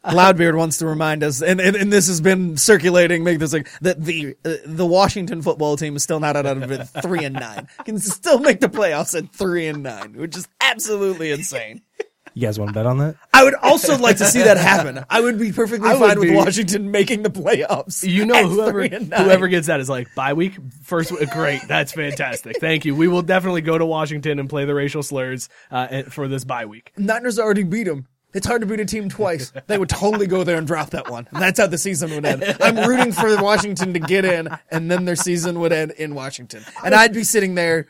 Loudbeard wants to remind us, and, and, and this has been circulating, make this like that the uh, the Washington football team is still not out of it three and nine. Can still make the playoffs at three and nine, which is absolutely insane. You guys want to bet on that? I would also like to see that happen. I would be perfectly I fine with be- Washington making the playoffs. You know, at whoever three and nine. whoever gets that is like bye week first. w- Great, that's fantastic. Thank you. We will definitely go to Washington and play the racial slurs uh, for this bye week. Niners already beat them. It's hard to beat a team twice. They would totally go there and drop that one. And that's how the season would end. I'm rooting for Washington to get in, and then their season would end in Washington. And I'd be sitting there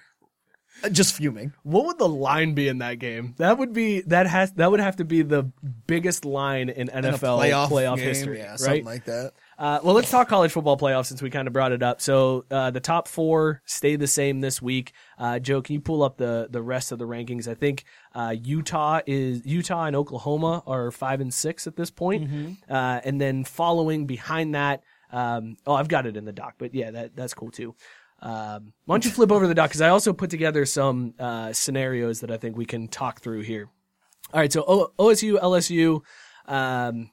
uh, just fuming. What would the line be in that game? That would be that has that would have to be the biggest line in In a NFL playoff, game, history, yeah, right? something like that. Uh, well, let's talk college football playoffs since we kind of brought it up. So uh, the top four stay the same this week. Uh, Joe, can you pull up the the rest of the rankings? I think uh, Utah is Utah and Oklahoma are five and six at this point, uh, and then following behind that. Um, oh, I've got it in the doc, but yeah, that that's cool too. Um, why don't you flip over the doc? Because I also put together some uh, scenarios that I think we can talk through here. All right, so o- OSU, LSU. Um,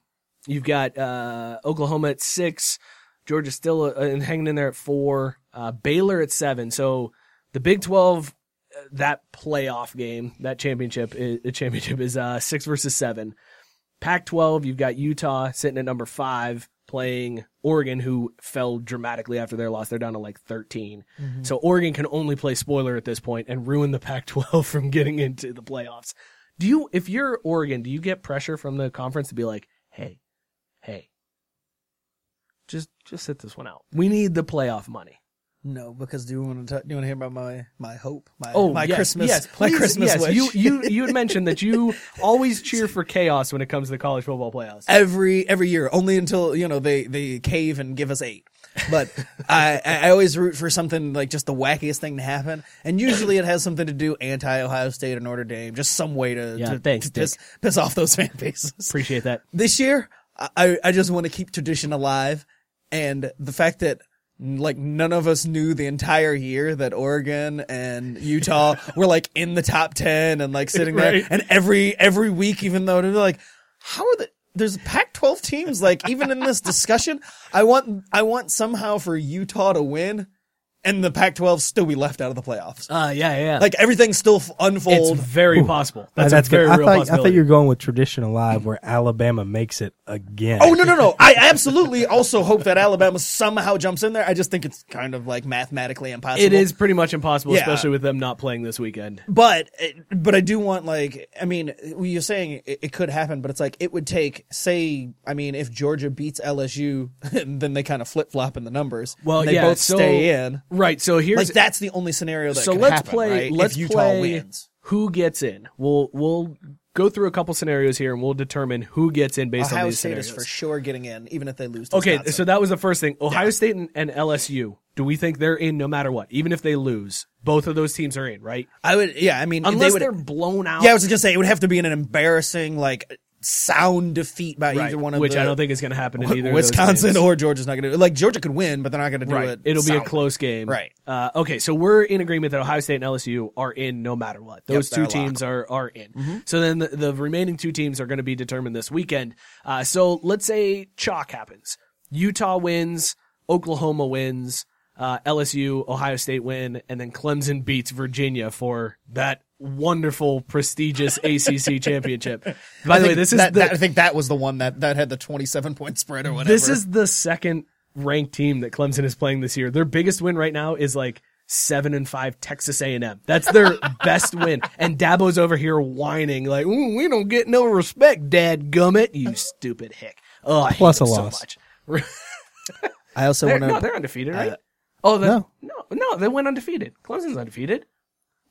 You've got uh, Oklahoma at six, Georgia still uh, hanging in there at four, uh, Baylor at seven. So the Big Twelve, uh, that playoff game, that championship, is, the championship is uh, six versus seven. Pac-12, you've got Utah sitting at number five, playing Oregon, who fell dramatically after their loss. They're down to like 13. So Oregon can only play spoiler at this point and ruin the Pac-12 from getting into the playoffs. Do you, if you're Oregon, do you get pressure from the conference to be like, just just sit this one out. We need the playoff money. No, because do you want to do you want to hear about my my hope, my Oh, my yes, Christmas, yes, my Christmas yes. wish? You you you had mentioned that you always cheer for chaos when it comes to the college football playoffs. every every year, only until you know they they cave and give us eight. But I I always root for something like just the wackiest thing to happen, and usually it has something to do anti Ohio State or Notre Dame, just some way to, Yeah, to, thanks, to piss, piss off those fan bases. Appreciate that. this year, I I just want to keep tradition alive, and the fact that like none of us knew the entire year that Oregon and Utah were like in the top ten and like sitting there, and every every week, even though they're like, how are the there's a Pac-12 teams like even in this discussion, I want I want somehow for Utah to win. And the Pac-12 still be left out of the playoffs. Uh, yeah, yeah. Like everything still f- it's unfold. very possible. Uh, That's, that's a very. I real thought, I possibility. thought you were going with tradition alive, where Alabama makes it again. Oh no no no! I absolutely also hope that Alabama somehow jumps in there. I just think it's kind of like mathematically impossible. it is pretty much impossible, Yeah. especially with them not playing this weekend. but but I do want like I mean you're saying it, it could happen, but it's like it would take say I mean if Georgia beats LSU, then they kind of flip flop in the numbers. Well, and they yeah, both so- stay in. Right. So here's Like that's the only scenario that can happen. so let's happen, play. right? Let's play wins. who gets in. We'll we'll go through a couple scenarios here, and we'll determine who gets in based on Ohio these State scenarios. is for sure getting in, even if they lose. To Okay, Wisconsin. so that was the first thing. Ohio State and, and LSU. Do we think they're in no matter what, even if they lose? Both of those teams are in, right? I would yeah. I mean Unless they are blown out. Yeah, I was just gonna say it would have to be in an embarrassing like sound defeat by right, either one of them. which the I don't think is going to happen in either. Wisconsin of those games. or Georgia's not going to like Georgia could win, but they're not going to do right. it. It'll be a close game. Right. Uh, okay, so we're in agreement that Ohio State and LSU are in no matter what. Those they're two locked. teams are are in. So then the, the remaining two teams are going to be determined this weekend. Uh, so let's say chalk happens. Utah wins, Oklahoma wins, uh, LSU, Ohio State win, and then Clemson beats Virginia for that wonderful, prestigious ACC championship. By I the way, this is that, the, that- I think that was the one that that had the twenty-seven point spread or whatever. this is the second ranked team that Clemson is playing this year. Their biggest win right now is like seven and five Texas A&M. That's their best win. And Dabo's over here whining like, "Ooh, "We don't get no respect, Dad Gummit, you stupid hick." Oh, I hate Plus a them so loss. much. I also They're, want to. no, they're undefeated, right? Uh, oh, the, no. no, no, they went undefeated. Clemson's undefeated.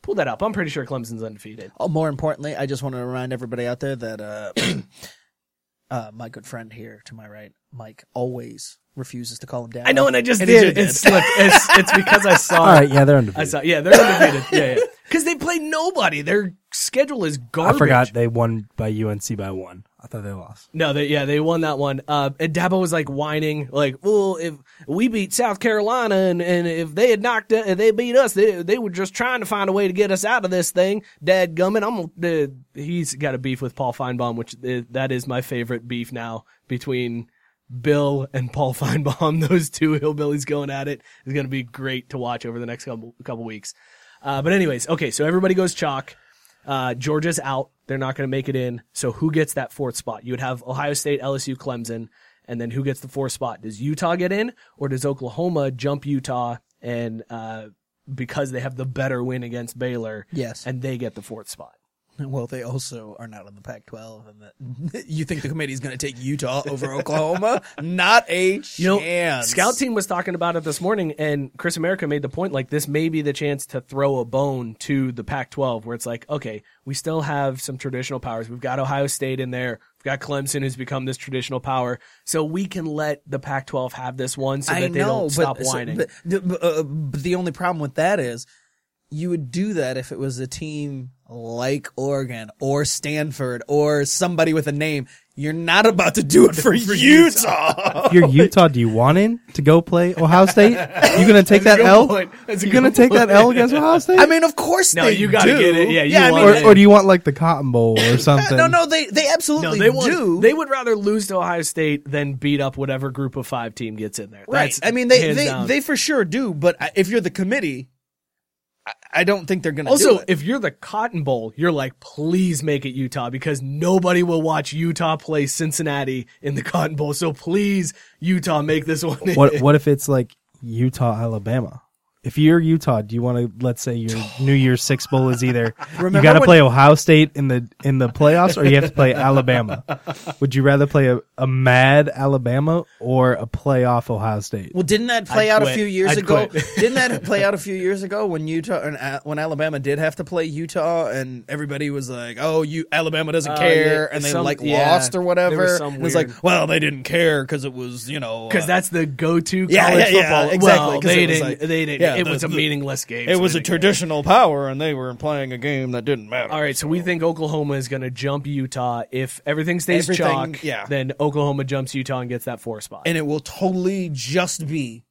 Pull that up. I'm pretty sure Clemson's undefeated. Oh, more importantly, I just want to remind everybody out there that uh, uh, my good friend here to my right, Mike always refuses to call him dad. I know, and I just And did. just It's, look, it's it's because I saw. All right, yeah, they're undefeated. I undefeated. saw. Yeah, they're undefeated. yeah, yeah. Because they play nobody. Their schedule is garbage. I forgot they won by UNC by one. I thought they lost. No, they yeah they won that one. Uh, and Dabo was like whining, like, "Well, if we beat South Carolina and, and if they had knocked it, if they beat us, they they were just trying to find a way to get us out of this thing." Dad gummit, I'm uh, he's got a beef with Paul Finebaum, which uh, that is my favorite beef now between Bill and Paul Finebaum. Those two hillbillies going at it is going to be great to watch over the next couple couple weeks. Uh, but anyways, okay, so everybody goes chalk. Uh, Georgia's out. They're not going to make it in. So who gets that fourth spot? You would have Ohio State, LSU, Clemson, and then who gets the fourth spot? Does Utah get in, or does Oklahoma jump Utah and uh, because they have the better win against Baylor? Yes. and they get the fourth spot. Well, they also are not in the Pac-12, and that you think the committee is going to take Utah over Oklahoma? Not a chance. You know, Scout Team was talking about it this morning, and Chris America made the point like this may be the chance to throw a bone to the Pac 12, where it's like, okay, we still have some traditional powers. We've got Ohio State in there. We've got Clemson, who's become this traditional power. So we can let the Pac 12 have this one so that I they know, don't stop but, so- whining. but, but, uh, but the only problem with that is you would do that if it was a team like Oregon or Stanford or somebody with a name. You're not about to do it for, Utah. If you're Utah, do you want in to go play Ohio State? You gonna take that L? point. That's a You gonna good take that. L against Ohio State? I mean, of course No, they you gotta do. get it. Yeah, you I want mean, it. or, or do you want like the Cotton Bowl or something? no, no, they they no, absolutely they want, do. They would rather lose to Ohio State than beat up whatever group of five team gets in there. Right. That's I mean, they they, down. they for sure do. But if you're the committee, I, I don't think they're going to do Also, it. if you're the Cotton Bowl, you're like, please make it Utah because nobody will watch Utah play Cincinnati in the Cotton Bowl. So please, Utah, make this one. What what if it's like Utah, Alabama? If you're Utah, do you want to let's say your New Year's Six bowl is either you Remember got to when- play Ohio State in the in the playoffs or you have to play Alabama? Would you rather play a, a mad Alabama or a playoff Ohio State? Well, didn't that play I'd out a few years I'd ago? didn't that play out a few years ago when Utah and uh, when Alabama did have to play Utah and everybody was like, "Oh, you Alabama doesn't Uh, care," yeah, and they some- like yeah, lost or there whatever. was and it's weird- like, well, they didn't care because it was you know Because uh, that's the go-to college Yeah, yeah, yeah, football. exactly, Well, 'cause they it was didn't. like- they didn't. yeah, it the- was a the- meaningless game. it so was a traditional power and they were playing a game that didn't matter. All right, so we think Oklahoma is going to jump Utah. If everything stays Everything- chalk, yeah. then Oklahoma jumps Utah and gets that four spot. and it will totally just be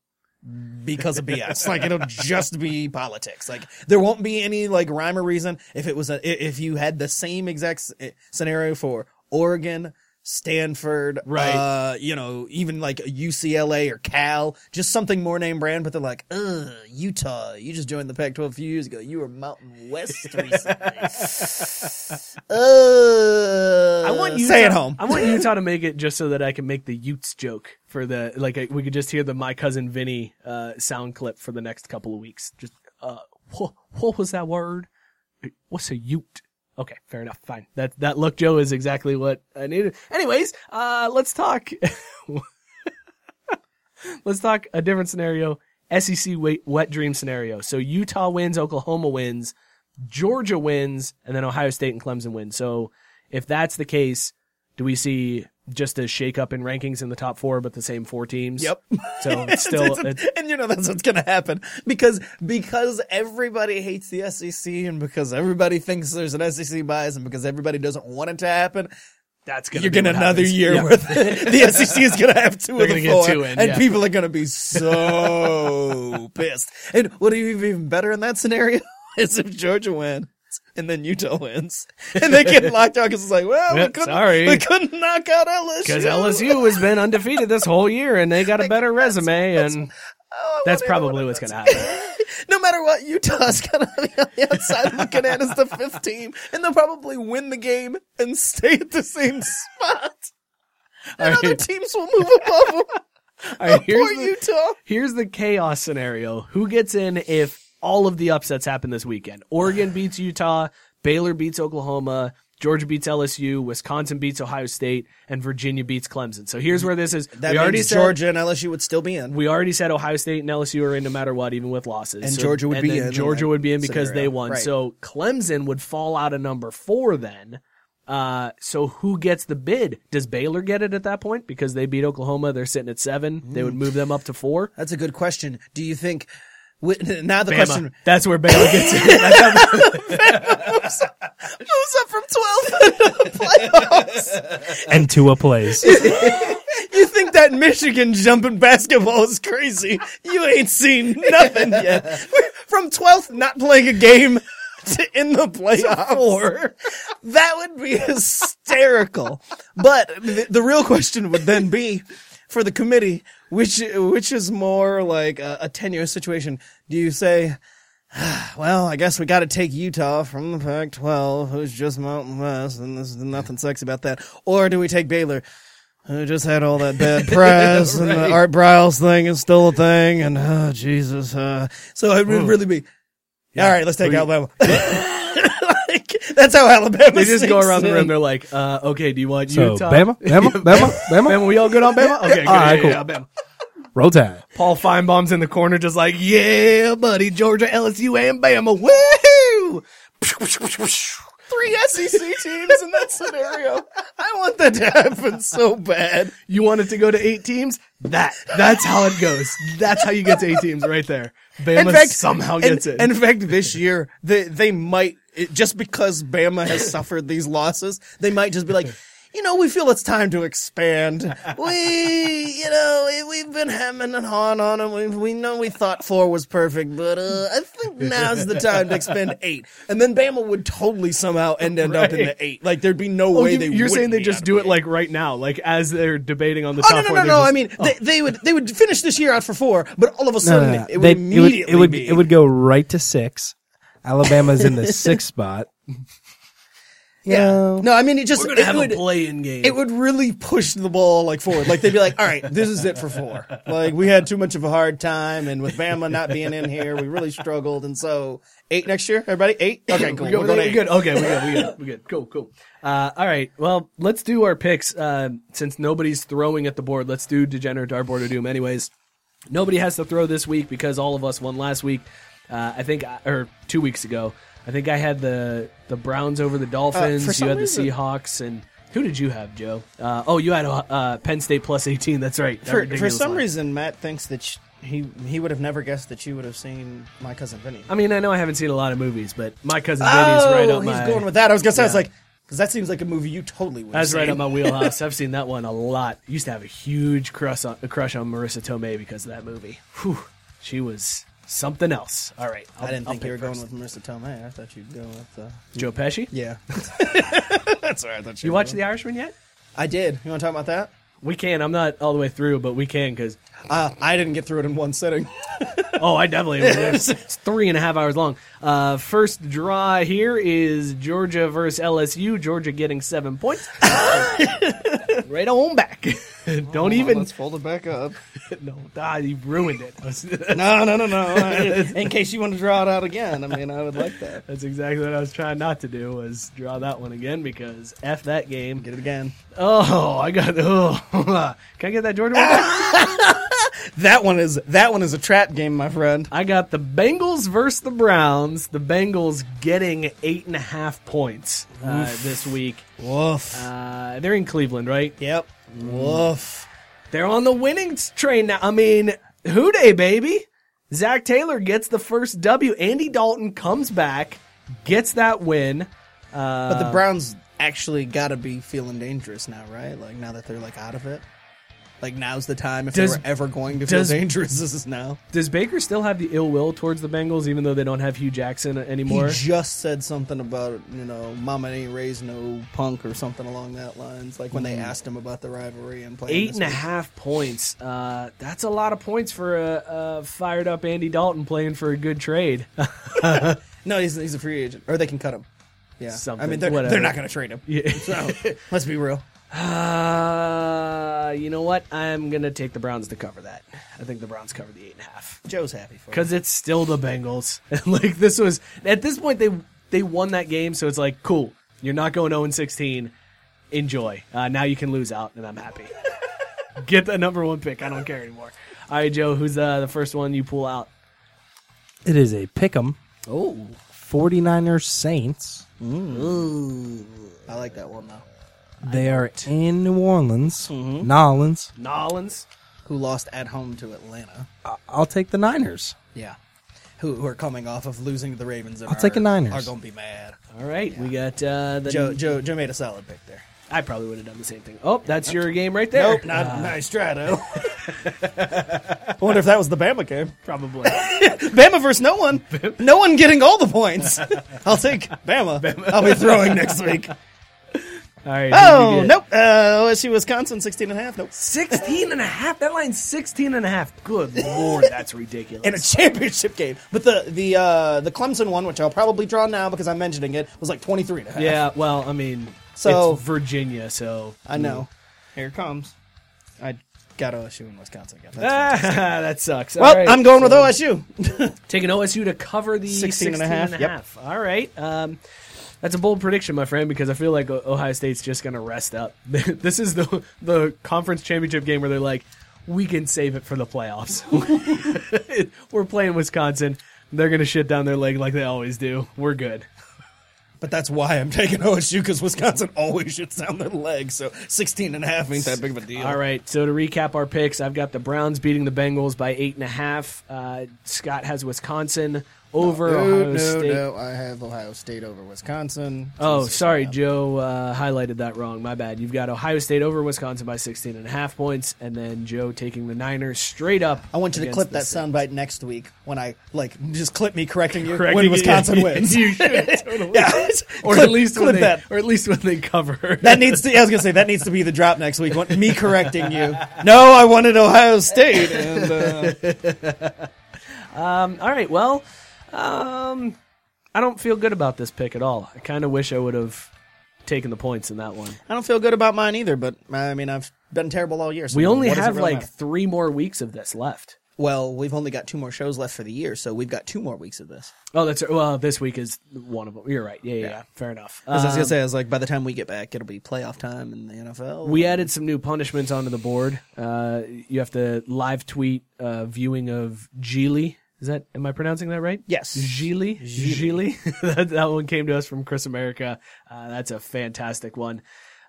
because of BS. like it'll just be politics. Like there won't be any like rhyme or reason if it was a if you had the same exact scenario for Oregon, Stanford, Right. Uh, you know, even like UCLA or Cal, just something more name brand. But they're like, ugh, Utah, you just joined the Pac-12 a few years ago. You were Mountain West recently. uh, I want Utah, stay at home. I want Utah to make it just so that I can make the Utes joke for the like. We could just hear the my cousin Vinny uh, sound clip for the next couple of weeks. Just uh, what, what was that word? What's a Ute? Okay, fair enough. Fine. That that look, Joe, is exactly what I needed. Anyways, uh, let's talk. let's talk a different scenario. SEC wet, wet dream scenario. So Utah wins, Oklahoma wins, Georgia wins, and then Ohio State and Clemson win. So if that's the case, do we see just a shake up in rankings in the top four, but the same four teams? Yep. So it's still It's- it's, and you know that's what's gonna happen because because everybody hates the SEC and because everybody thinks there's an SEC bias and because everybody doesn't want it to happen. that's gonna You're be getting another happens. year where the, the SEC is gonna have 2 They're of the four, two in, and yeah. people are gonna be so pissed. And what are you even better in that scenario is if Georgia wins. And then Utah wins, and they get locked out because it's like, well, we couldn't, sorry. we couldn't knock out LSU Because LSU has been undefeated this whole year, and they got a better resume, and Oh, that's probably what's going to happen. no matter what, Utah's gonna be on the outside looking at as the fifth team, and they'll probably win the game and stay at the same spot. And All other teams will move above them. All right, Poor here's the, Utah. here's the chaos scenario. Who gets in if all of the upsets happen this weekend? Oregon beats Utah, Baylor beats Oklahoma, Georgia beats LSU, Wisconsin beats Ohio State, and Virginia beats Clemson. So here's where this is. That we already means said Georgia and LSU would still be in. we already said Ohio State and LSU are in no matter what, even with losses. And So- Georgia would and be in Georgia would be in because scenario. they won. Right. So Clemson would fall out of number four then, Uh, so who gets the bid? Does Baylor get it at that point because they beat Oklahoma? They're sitting at seven. They would move them up to four. That's a good question. Do you think? Now the Bama. question That's where Baylor gets it. That's how- moves up from twelve to the playoffs. and Tua plays. You think that Michigan jumping basketball is crazy? You ain't seen nothing yet. From twelfth, not playing a game. To in the playoffs, that would be hysterical. But the, the real question would then be for the committee, which which is more like a, a tenuous situation. Do you say, well, I guess we got to take Utah from the Pac-12, who's just Mountain West, and there's nothing sexy about that, or do we take Baylor? Who just had all that bad press and the Art Briles thing is still a thing, and oh Jesus! Uh, so it would really be. All right, let's take Alabama. like, that's how Alabama. They just go around the room. They're like, uh, okay, do you want you? So Utah? Bama, Bama, Bama, Bama. Bama, we all good on Bama? Okay, good. All right, yeah, cool. yeah, Bama. Roll Tide. Paul Finebaum's in the corner, just like, yeah, buddy, Georgia, LSU, and Bama. Woohoo! three SEC teams in that scenario. I want that to happen so bad. You want it to go to eight teams? That that's how it goes. That's how you get to eight teams right there. Bama somehow in, gets it. In fact, this year they they might it, just because Bama has suffered these losses, they might just be like. You know, we feel it's time to expand. We, you know, we, we've been hemming and hawing on them. We, we know we thought four was perfect, but uh, I think now's the time to expand eight. And then Bama would totally somehow end, end up in the eight. Like there'd be no Oh, way you, they. you're saying they just do of it like right now, like as they're debating on the Oh top. no no four, no they're no! just- I mean, they, they would they would finish this year out for four, but all of a sudden no, no. it would They- immediately it would, be it would go right to six. Alabama's in the sixth spot. yeah. No, I mean it just we're gonna it have would, a play-in game. it would really push the ball like forward. Like they'd be like, "All right, this is it for four. Like we had too much of a hard time, and with Bama not being in here, we really struggled. And so eight next year, everybody eight. Okay, cool. We go- We're going we eight. good. Okay, we good. We good. We good. Cool. Cool. Uh, all right. Well, let's do our picks. Uh, since nobody's throwing at the board, let's do degenerate dartboard of doom. Anyways, nobody has to throw this week because all of us won last week. Uh, I think, I- or two weeks ago. I think I had the the Browns over the Dolphins. for you had the reason- Seahawks, and who did you have, Joe? Uh, oh, you had uh, Penn State plus eighteen. That's right. That For, for some line. reason, Matt thinks that sh- he he would have never guessed that you would have seen my cousin Vinny. I mean, I know I haven't seen a lot of movies, but my cousin Vinny's right up Oh, he's my. going with that. I was gonna say, I was like, because that seems like a movie you totally would. That's have right seen. up my wheelhouse. I've seen that one a lot. Used to have a huge crush on, a crush on Marisa Tomei because of that movie. Whew, she was something else. All right, I'll, I didn't I'll think you were pick going with Marisa Tomei. I thought you'd go with. Uh, Joe Pesci. yeah, that's all right. I thought You watched The Irishman yet? I did. You want to talk about that? We can. I'm not all the way through, but we can because Uh, I didn't get through it in one sitting. oh, I definitely. it's three and a half hours long. Uh, first draw here is Georgia versus LSU. Georgia getting seven points. right on back. Don't even. Let's fold it back up. No, ah, you ruined it. No, no, no, no. in case you want to draw it out again, I mean, I would like that. That's exactly what I was trying not to do was draw that one again because f that game. Get it again. Oh, I got. Oh, can I get that Georgia one? That one is that one is a trap game, my friend. I got the Bengals versus the Browns. The Bengals getting eight and a half points uh, this week. Woof. Uh, they're in Cleveland, right? Yep. Woof. They're on the winning train now. I mean, who day, baby? Zac Taylor gets the first W. Andy Dalton comes back, gets that win. Uh, But the Browns actually got to be feeling dangerous now, right? Like now that they're like out of it. Like now's the time if Does- they were ever going to feel does- dangerous. This is now. Does Baker still have the ill will towards the Bengals, even though they don't have Hue Jackson anymore? He just said something about you know, Mama ain't raised no punk or something along that lines. Like when they asked him about the rivalry and playing Eight and a half points. Uh, that's a lot of points for a, a fired up Andy Dalton playing for a good trade. No, he's he's a free agent, or they can cut him. Yeah, I mean they're they're not going to trade him. Yeah. So let's be real. Uh, you know what? I'm gonna take the Browns to cover that. I think the Browns cover the eight and a half Joe's happy for because it's still the Bengals. And like this was at this point they they won that game, so it's like cool. You're not going 0 16. Enjoy. Uh, now you can lose out, and I'm happy. Get the number one pick. I don't care anymore. All right, Joe. Who's uh, the first one you pull out? It is a pick 'em. Oh, 49ers Saints. I like that one though. They are in New Orleans, Mm-hmm. Nolans. Nolans. Who lost at home to Atlanta? I'll take the Niners. Yeah. Who, who are coming off of losing to the Ravens? And I'll take are- the Niners. Are going to be mad. All right, we got uh, the. Joe, Joe, Joe made a solid pick there. I probably would have done the same thing. Oh, that's your game right there. Nope, not nice try though. I wonder if that was the Bama game. Probably. Bama versus no one. No one getting all the points. I'll take Bama. I'll be throwing next week. All right. Oh, nope. Uh, OSU, Wisconsin, 16 and a half. Nope. 16 and a half. That line's 16 and a half. Good lord, that's ridiculous. In a championship game. But the the uh, the Clemson one, which I'll probably draw now because I'm mentioning it, was like 23 and a half. yeah, well, I mean, So- it's Virginia, so I know. Here it comes. I got OSU in Wisconsin again. That's Ah, that sucks. well, All right, I'm going with OSU. taking OSU to cover the 16 and a half, and yep. half. All right. Um, that's a bold prediction, my friend, because I feel like Ohio State's just going to rest up. this is the the conference championship game where they're like, we can save it for the playoffs. We're playing Wisconsin. They're going to shit down their leg like they always do. We're good. But that's why I'm taking OSU because Wisconsin always shits down their leg. So 16 and a half ain't that big of a deal. All right. So to recap our picks, I've got the Browns beating the Bengals by eight and a half. Uh, Scott has Wisconsin over No, Ohio no, State. no. I have Ohio State over Wisconsin. Oh, sorry. Joe uh, highlighted that wrong. My bad. You've got Ohio State over Wisconsin by 16 and a half points, and then Joe taking the Niners straight up. I want you to clip that soundbite next week when I like just clip me correcting you Correcting when you, Wisconsin yeah. wins. You should totally. yeah, Or clip, at least when clip they, that. or at least when they cover. That needs to. I was gonna say that needs to be the drop next week. Me correcting you. No, I wanted Ohio State. And, uh, Um, all right. Well, um, I don't feel good about this pick at all. I kind of wish I would have taken the points in that one. I don't feel good about mine either. But I mean, I've been terrible all year. So We only what does it have really like matter? three more weeks of this left. Well, we've only got two more shows left for the year, so we've got two more weeks of this. Oh, that's well. This week is one of them. You're right. Yeah, yeah. yeah. Fair enough. As I was Um, gonna say, I was like, by the time we get back, it'll be playoff time in the NFL. We added some new punishments onto the board. Uh, you have to live tweet uh, viewing of Gigli. Is that am I pronouncing that right? Yes. Gigli. Gigli. that, that one came to us from Chris America. Uh, that's a fantastic one.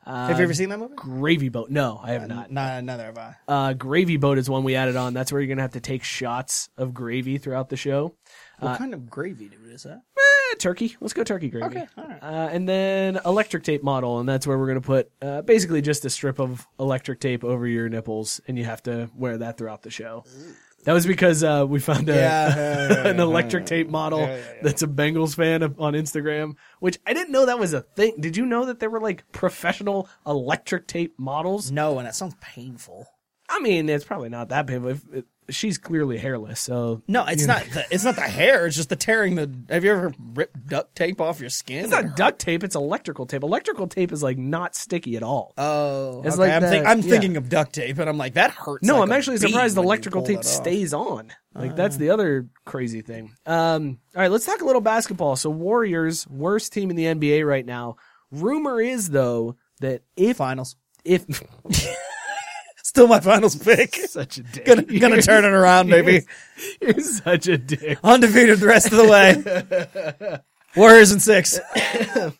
Uh, have you ever seen that movie? Gravy Boat? No, I have not. Nah, neither have I. Uh, gravy Boat is one we added on. That's where you're gonna have to take shots of gravy throughout the show. What kind of gravy do is that? Eh, turkey. Let's go turkey gravy. Okay, all right. Uh, and then electric tape model, and that's where we're going to put uh, basically just a strip of electric tape over your nipples, and you have to wear that throughout the show. That was because uh, we found a, Yeah, yeah, an electric tape model that's a Bengals fan of, on Instagram, which I didn't know that was a thing. Did you know that there were like professional electric tape models? No, and that sounds painful. I mean, it's probably not that painful. If, if, she's clearly hairless, so No, it's not. The, it's not the hair. It's just the tearing. The have you ever ripped duct tape off your skin? it's not duct tape. It's electrical tape. Electrical tape is like not sticky at all. Oh, It's okay. like I'm, think- I'm yeah. thinking of duct tape, and I'm like, that hurts. No, like I'm actually surprised the electrical tape stays on. Like that's the other crazy thing. Um, all right, let's talk a little basketball. So Warriors, worst team in the NBA right now. Rumor is though that if Finals. if Still my finals pick. such a dick, gonna gonna turn it around, baby. You're such a dick. Undefeated the rest of the way. Warriors in six.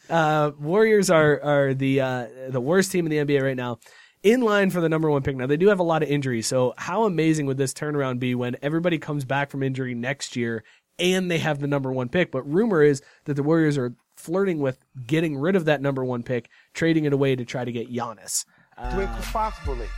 Uh, Warriors are are the uh, the worst team in the NBA right now. In line for the number one pick. Now they do have a lot of injuries. So how amazing would this turnaround be when everybody comes back from injury next year and they have the number one pick? But rumor is that the Warriors are flirting with getting rid of that number one pick, trading it away to try to get Giannis. Drink responsibly.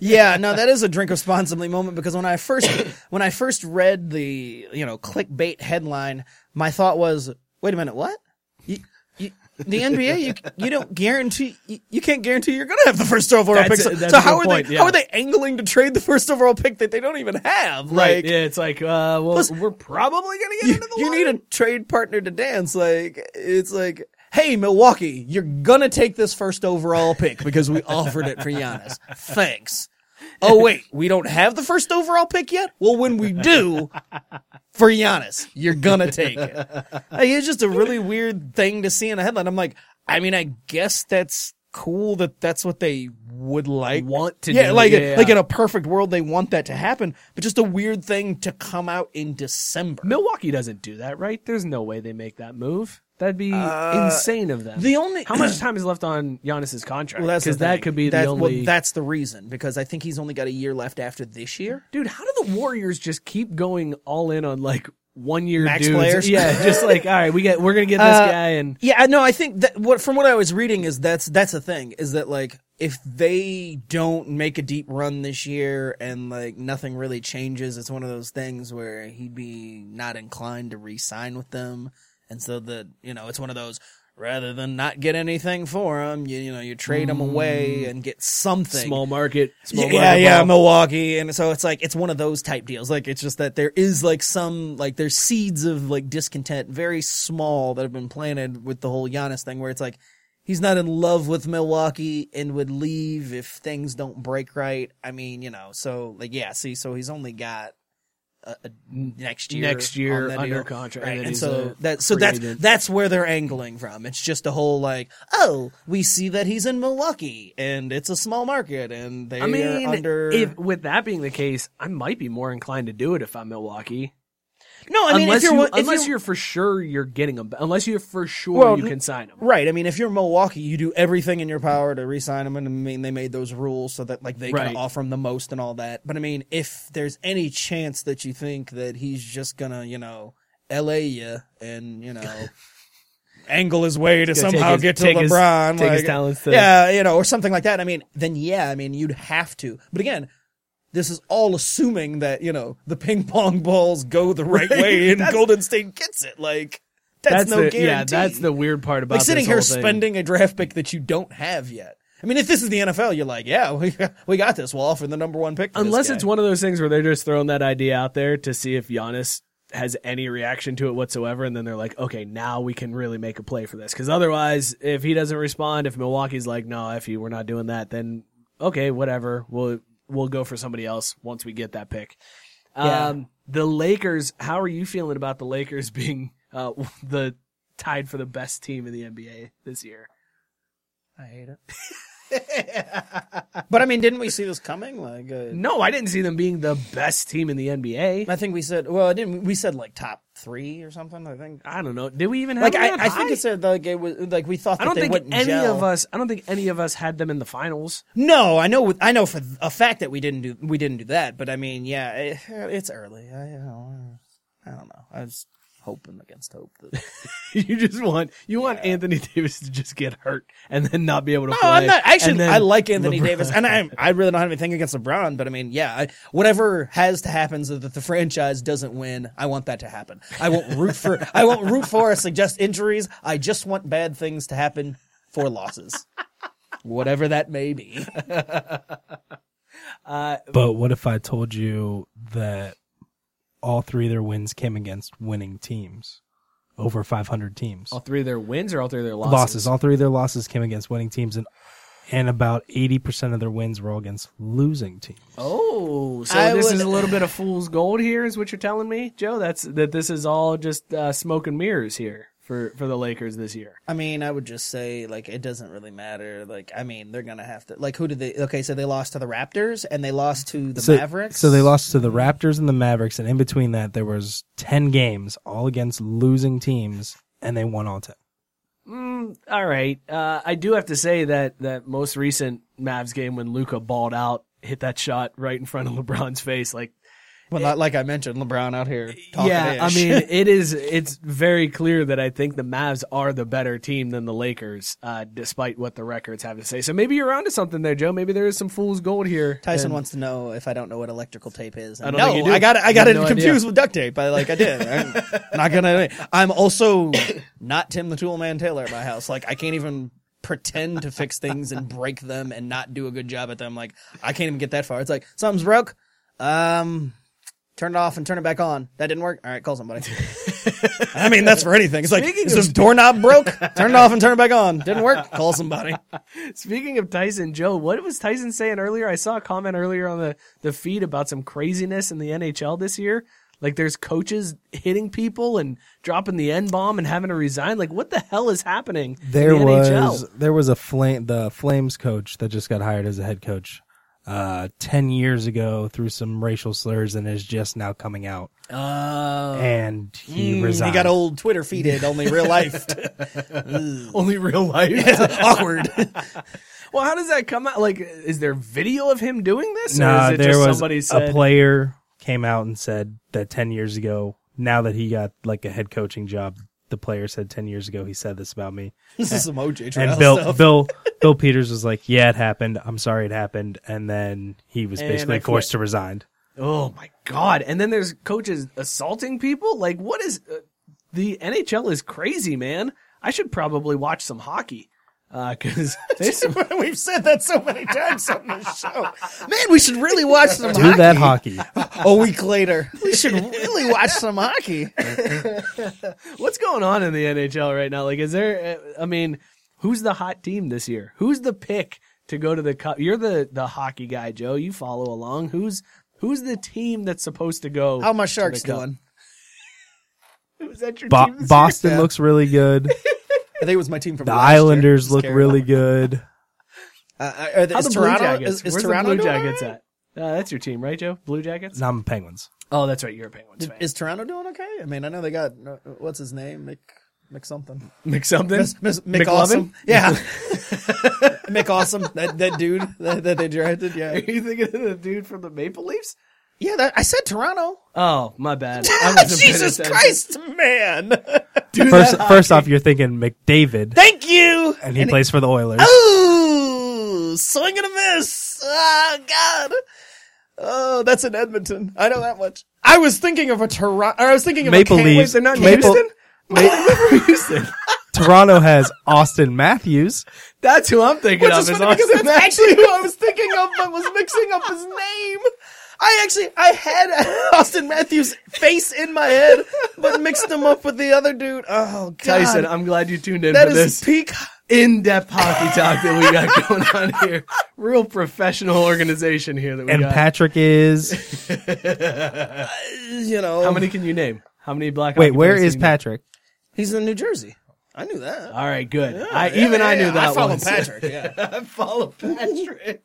Yeah, no, that is a drink responsibly moment because when I first when I first read the you know clickbait headline, my thought was, wait a minute, what? You, you, the NBA, you you don't guarantee you, you can't guarantee you're gonna have the first overall That's pick. a- So, so how are point, they yeah. how are they angling to trade the first overall pick that they don't even have? Like, yeah, it's like, uh, well, we're probably gonna get you, into the you need a trade partner to dance. Like it's like, hey Milwaukee, you're gonna take this first overall pick because we offered it for Giannis. Thanks. Oh wait, we don't have the first overall pick yet. Well, when we do, for Giannis, you're gonna take it. Like, it's just a really weird thing to see in a headline. I'm like, I mean, I guess that's cool that that's what they would like Want to yeah do, like yeah, like in a perfect world they want that to happen but just a weird thing to come out in december Milwaukee doesn't do that, right? There's no way they make that move. That'd be insane of them. Uh, the only- how much time is left on Giannis's contract? Well, that's because that thing. could be That's- the well, only. that's the reason because I think he's only got a year left after this year. Dude, how do the Warriors just keep going all in on like one year Max dudes? players? Yeah, just like all right, we get we're gonna get this Uh, guy and Yeah, No. I think that what from what I was reading is that's that's the thing is that like if they don't make a deep run this year and like nothing really changes, it's one of those things where he'd be not inclined to re-sign with them, and so that you know it's one of those rather than not get anything for him, you you know you trade him away mm. and get something small market, small yeah, market yeah. Milwaukee, and so it's like it's one of those type deals. Like it's just that there is like some like there's seeds of like discontent, very small, that have been planted with the whole Giannis thing, where it's like he's not in love with Milwaukee and would leave if things don't break right. I mean, you know, so like yeah, see, so he's only got. A next year, Next year under deal. contract, right? and And, so uh, that so that's that's where they're angling from. It's just a whole like, oh, we see that he's in Milwaukee and it's a small market and they I mean, are under. if with that being the case, I might be more inclined to do it if I'm Milwaukee. No, I mean, unless if you're you, if unless you're, you're, for sure you're getting him, unless you're for sure Well, you can sign him. right. I mean, if you're Milwaukee, you do everything in your power to re-sign him, and I mean, they made those rules so that like they Right. can offer him the most and all that. But I mean, if there's any chance that you think that he's just gonna, you know, LA you and you know. Angle his way to somehow his- get to LeBron, take his like, talents to- yeah, you know, or something like that. I mean, then yeah, I mean, you'd have to. But again, this is all assuming that you know the ping pong balls go the right, Right. way and That's- Golden State gets it. Like that's, no the, guarantee. Yeah, that's the weird part about like sitting here spending a draft pick that you don't have yet. I mean, if this is the NFL, you're like, yeah, we we got this. We'll offer the number one pick. Unless it's one of those things where they're just throwing that idea out there to see if Giannis has any reaction to it whatsoever, and then they're like, okay, now we can really make a play for this. Because otherwise, if he doesn't respond, if Milwaukee's like, no, if you we're not doing that, then okay, whatever, we'll we'll go for somebody else once we get that pick. Yeah. Um, the Lakers, how are you feeling about the Lakers being uh, the tied for the best team in the NBA this year? I hate it. but I mean, didn't we see this coming? Like, uh, No, I didn't see them being the best team in the NBA. I think we said, well, I didn't. We said like top three or something. I think. I don't know. Did we even have Like them I, I think high? it said like it was like we thought that I don't think wouldn't any gel. of us. I don't think any of us had them in the finals. No, I know. I know for a fact that we didn't do we didn't do that. But I mean, yeah, it, it's early. I, you know, I don't know. I was hoping against hope that. you just want you want Anthony Davis to just get hurt and then not be able to No, play. I'm not. Actually, then I like Anthony LeBron- Davis, and I I really don't have anything against LeBron. But I mean, yeah, I, whatever has to happen so that the franchise doesn't win, I want that to happen. I won't root for I won't root for or suggest injuries. I just want bad things to happen for losses, whatever that may be. Uh, but what if I told you that all three of their wins came against winning teams, over 500 teams? all three of their wins or all three of their losses. losses. All three of their losses came against winning teams, and and about 80% of their wins were all against losing teams. Oh, so I this would- is a little bit of fool's gold here, is what you're telling me, Joe? That's that. This is all just uh, smoke and mirrors here for for the Lakers this year. I mean, I would just say like it doesn't really matter. Like, I mean, they're gonna have to like who did they? Okay, so they lost to the Raptors and they lost to the so, Mavericks. So they lost to the Raptors and the Mavericks, and in between that, there was 10 games all against losing teams, and they won all 10. All right. Uh, I do have to say that that most recent Mavs game when Luka balled out, hit that shot right in front of LeBron's face, like well, not like I mentioned, LeBron out here. Talking yeah, I mean, it is. It's very clear that I think the Mavs are the better team than the Lakers, uh, despite what the records have to say. So maybe you're onto something there, Joe. Maybe there is some fool's gold here. Tyson And- wants to know if I don't know what electrical tape is. I don't no, think you do. I got it. I got it no confused idea. with duct tape. I like I did. I'm not gonna. I'm also not Tim the Tool Man Taylor at my house. Like I can't even pretend to fix things and break them and not do a good job at them. Like I can't even get that far. It's like something's broke. Um. Turn it off and turn it back on. That didn't work. All right, call somebody. I mean, that's for anything. It's like Speaking is of- doorknob broke. Turn it off and turn it back on. Didn't work. Call somebody. Speaking of Tyson, Joe, what was Tyson saying earlier? I saw a comment earlier on the, the feed about some craziness in the NHL this year. Like there's coaches hitting people and dropping the N bomb and having to resign. Like what the hell is happening There in the was NHL? there was a flame the Flames coach that just got hired as a head coach. Uh, 10 years ago through some racial slurs and is just now coming out. Uh, And he Mm, resigned. he got old Twitter feeded, only real life. only real life. Awkward. well, how does that come out? Like, is there video of him doing this? Nah, is it there just was somebody a player came out and said that 10 years ago, now that he got like a head coaching job, the player said 10 years ago he said this about me. this is some OJ And trial Bill stuff. Bill Bill Peters was like, "Yeah, it happened. I'm sorry it happened." And then he was And basically forced to resign. Oh my god! And then there's coaches assaulting people. Like, what is uh, the NHL is crazy, man. I should probably watch some hockey because there's some. We've said that so many times on this show. Man, we should really watch some Do hockey. that hockey. A week later, we should really watch some hockey. What's going on in the NHL right now? Like, is there? uh, I mean, who's the hot team this year? Who's the pick to go to the cup? You're the the hockey guy, Joe. You follow along. Who's who's the team that's supposed to go? How my to Sharks the cup? doing? Who's that your Bo- team? Boston Yeah. looks really good. I think it was my team from The last year. Islanders Just look carrying really good. Uh, uh, are the, How is the Blue Toronto? Jackets? Is, is Where's Toronto the Blue doing Jackets all right? at? Uh, that's your team, right, Joe? Blue Jackets. No, I'm Penguins. Oh, that's right. You're a Penguins fan. Is Toronto doing okay? I mean, I know they got uh, what's his name, Mick, Mick something, Mick something. Miss, Miss, Mick McLovin? Awesome. Yeah, Mick Awesome. That that dude that, that they drafted. Yeah, Are you thinking of the dude from the Maple Leafs? yeah. That, I said Toronto. Oh, my bad. I Jesus. Christ, man! Dude, First, that first off, you're thinking McDavid, Thank you. and he plays for the Oilers. Ooh, swing and a miss. Oh God. Oh, that's in Edmonton. I know that much. I was thinking of a Toronto. I was thinking of Maple a Can- Leafs. They're not Maple- Houston. Maple oh, Houston. Toronto has Auston Matthews. That's who I'm thinking Which of. is Is funny because that's Matthews. actually who I was thinking of, but was mixing up his name. I actually I had Auston Matthews' face in my head, but mixed him up with the other dude. Oh God, Tyson, I'm glad you tuned in that for is this peak. in-depth hockey talk that we got going on here. Real professional organization here that we And got. Patrick is. You know, How many can you name? How many black? Wait, where is where players is can you name? Patrick? He's in New Jersey. I knew that. All right, good. I Yeah, even I knew yeah. that I follow one. Patrick. Yeah. I follow Patrick.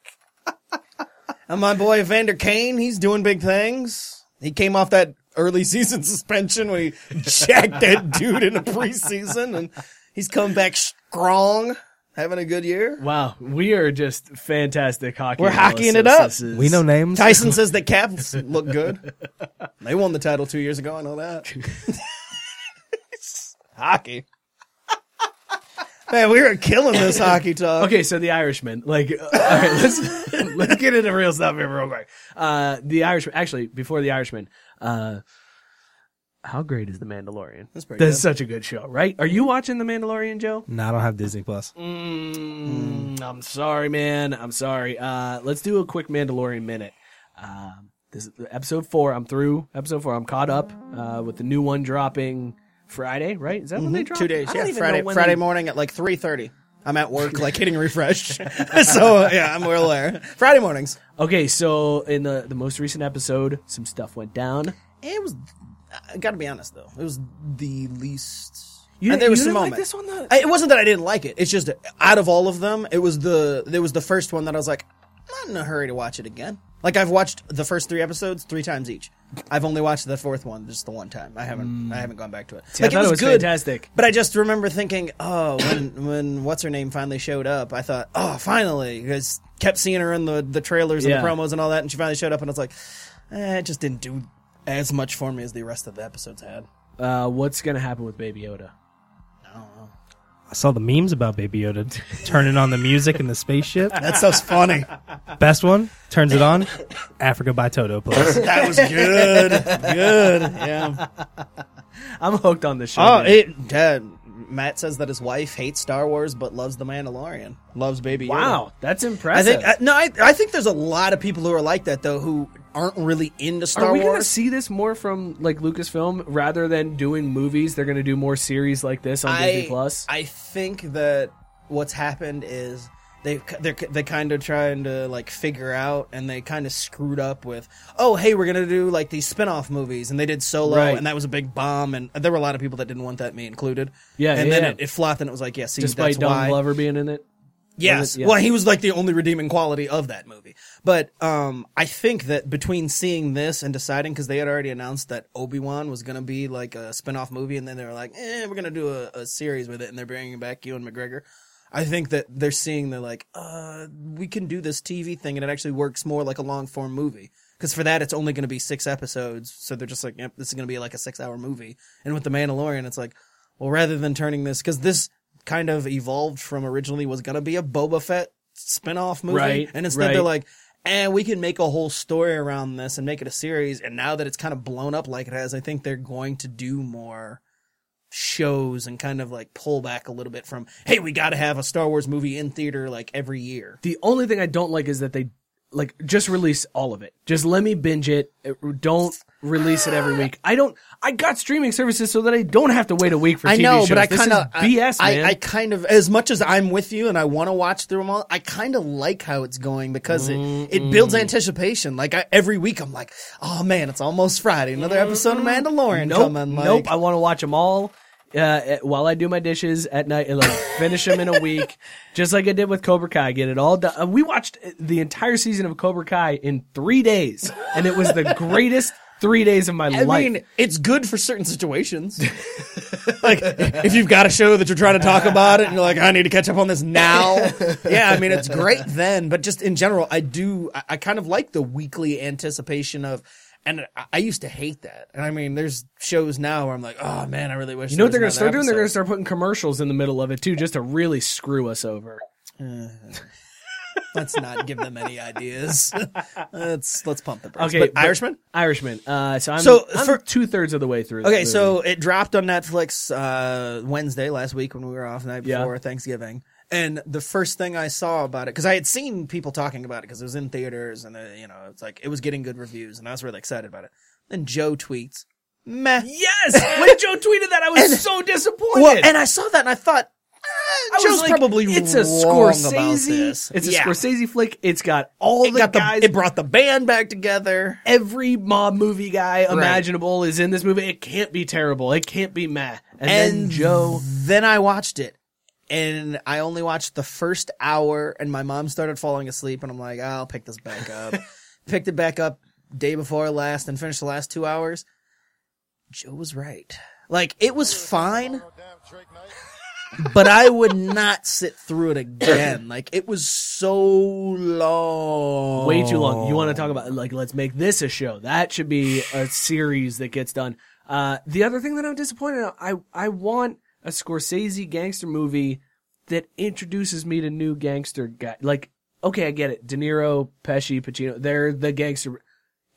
And my boy Vander Kane, he's doing big things. He came off that early season suspension when he jacked that dude in the preseason, and he's come back strong, having a good year. Wow, we are just fantastic hockey. We're hockeying it up. Is- We know names. Tyson says the Caps look good. They won the title two years ago. I know that. Hockey. Man, we were killing this hockey talk. Okay, so the Irishman, like, uh, all right, let's let's get into real stuff here real quick. Uh, the Irishman, actually, before the Irishman, uh, how great is the Mandalorian? That's pretty That's good. such a good show, right? Are you watching the Mandalorian, Joe? No, I don't have Disney Plus. Mm, I'm sorry, man. I'm sorry. Uh, let's do a quick Mandalorian minute. Um, this is episode four. I'm through episode four. I'm caught up uh, with the new one dropping Friday, right? Is that when they drop? Mm-hmm. Two days. I don't Yeah, even Friday. know when Friday they- morning at like three thirty. I'm at work, like hitting refresh. so yeah, I'm well aware. Friday mornings. Okay, so in the the most recent episode, some stuff went down. It was. I got to be honest though, it was the least. You, and there was you some didn't like moments. this one, though? I, it wasn't that I didn't like it. It's just out of all of them, it was the it was the first one that I was like, I'm not in a hurry to watch it again. Like I've watched the first three episodes three times each. I've only watched the fourth one just the one time. I haven't I haven't gone back to it. Mm. See, I like thought it was good, fantastic. but I just remember thinking, oh, when when what's her name finally showed up, I thought, oh, finally, because kept seeing her in the the trailers and Yeah. the promos and all that, and she finally showed up, and I was like, eh, it just didn't do as much for me as the rest of the episodes had. Uh, what's gonna happen with Baby Yoda? I saw the memes about Baby Yoda turning on the music in the spaceship. That stuff's funny. Best one turns it on. Africa by Toto plays. That was good, good. Yeah. I'm hooked on this show. Oh, man. it. Dad, Matt says that his wife hates Star Wars but loves the Mandalorian. Loves Baby Yoda. wow, that's I impressive. think I, no, I, I think there's a lot of people who are like that though, who aren't really into Star Wars. Are we gonna see this more from like Lucasfilm rather than doing movies? They're gonna do more series like this on Disney Plus. I think that what's happened is they they're they kind of trying to like figure out and they kind of screwed up with oh hey we're gonna do like these spin-off movies and they did Solo Right. and that was a big bomb and there were a lot of people that didn't want that me included Yeah, and yeah, then. It, it flopped and it was like yeah see Despite that's Don why Glover being in it. Yes. it? Yeah. Well, he was like the only redeeming quality of that movie. But um, I think that between seeing this and deciding, because they had already announced that Obi Wan was going to be like a spin off movie, and then they were like, eh, we're going to do a, a series with it, and they're bringing back Ewan McGregor. I think that they're seeing they're like, uh, we can do this TV thing, and it actually works more like a long form movie. Because for that, it's only going to be six episodes, so they're just like, yep, this is going to be like a six hour movie. And with the Mandalorian, it's like, well, rather than turning this, because this kind of evolved from originally was going to be a Boba Fett spin-off movie, Right, and instead right. they're like, and we can make a whole story around this and make it a series. And now that it's kind of blown up like it has, I think they're going to do more shows and kind of like pull back a little bit from, hey, we got to have a Star Wars movie in theater like every year. The only thing I don't like is that they like just release all of it. Just let me binge it. Uh, Don't release it every week. I don't. I got streaming services so that I don't have to wait a week for. I TV know, shows. but I kind of BS, I, man. I, kind of as much as I'm with you and I want to watch through them all. I kind of like how it's going because it, it builds anticipation. Like I, every week, I'm like, oh man, it's almost Friday. Another episode of Mandalorian nope, coming. Like, nope. I want to watch them all. Uh, while I do my dishes at night, and like finish them in a week, just like I did with Cobra Kai. Get it all done. Uh, we watched the entire season of Cobra Kai in three days, and it was the greatest three days of my I life. I mean, it's good for certain situations. like if you've got a show that you're trying to talk about it, and you're like, I need to catch up on this now. yeah, I mean, it's great then, but just in general, I do. I, I kind of like the weekly anticipation of. And I, I used to hate that. And I mean, there's shows now where I'm like, oh man, I really wish. You know what they're gonna start doing? They're gonna start putting commercials in the middle of it too, just to really screw us over. Let's not give them any ideas. let's let's pump the brakes. Okay, but but- Irishman. Irishman. Uh, so I'm, So, I'm for- two thirds of the way through. Okay, so it dropped on Netflix uh, Wednesday last week when we were off the night Yeah. before Thanksgiving. And the first thing I saw about it, because I had seen people talking about it, because it was in theaters, and uh, you know, it's like it was getting good reviews, and I was really excited about it. Then Joe tweets, "Meh." yes, when Joe tweeted that, I was And- so disappointed. Well, and I saw that, and I thought, eh, I Joe's like, probably it's a wrong Scorsese. about this. It's a Yeah. Scorsese flick. It's got all It the got the guys. it brought the band back together. every mob movie guy imaginable is in this movie. It can't be terrible. It can't be meh. And, then And Joe. Then I watched it. And I only watched the first hour, and my mom started falling asleep, and I'm like, I'll pick this back up. Picked it back up day before last, and finished the last two hours. Joe was right. Like it was fine, but I would not sit through it again. Like it was so long, Way too long. You want to talk about like let's make this a show. That should be a series that gets done. Uh, the other thing that I'm disappointed in, I I want a Scorsese gangster movie that introduces me to new gangster guy. Like, okay, I get it. De Niro, Pesci, Pacino, they're the gangster.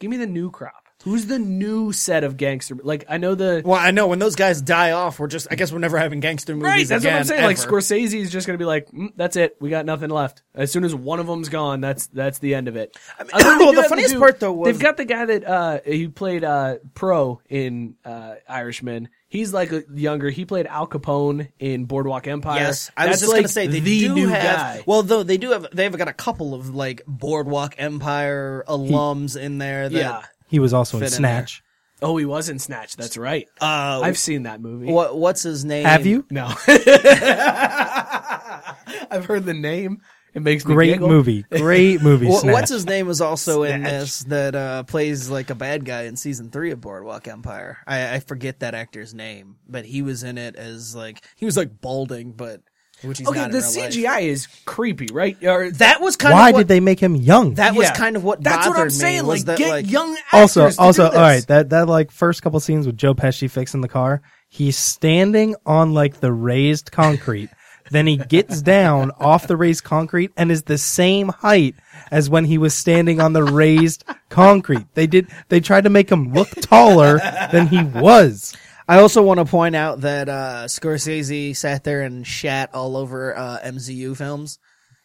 Give me the new crop. Who's the new set of gangster? Like, I know the Well, I know when those guys die off, we're just. I guess we're never having gangster movies Right, that's what I'm again, saying. Like. Scorsese is just going to be like, mm, "That's it. We got nothing left." As soon as one of them's gone, that's that's the end of it. I mean, well, the funniest part, though, was- they've got the guy that uh he played uh pro in uh Irishman. He's like a younger. He played Al Capone in Boardwalk Empire. Yes, I was just like gonna say they the do new have. guy. Well, though they do have, they've got a couple of like Boardwalk Empire alums in there. That, yeah. He was also in Fit in there. Snatch. Oh, he was in Snatch. That's right. Uh, I've seen that movie. what what's his name? Have you? No. I've heard the name. It makes me Great giggle. movie. Great movie. Snatch. what's his name was also in this that uh, plays like a bad guy in season three of Boardwalk Empire. I, I forget that actor's name, but he was in it as like he was like balding, but which he's Okay, not the in real life. CGI is creepy, right? Or That was kind Why of why did they make him young? That was kind of what That's what I'm saying. Like, that, get like, young also, actors to also, do all right. That that like first couple scenes with Joe Pesci fixing the car, he's standing on like the raised concrete. then he gets down off the raised concrete and is the same height as when he was standing on the raised concrete. They did. They tried to make him look taller than he was. I also want to point out that uh, Scorsese sat there and shat all over uh, MCU films.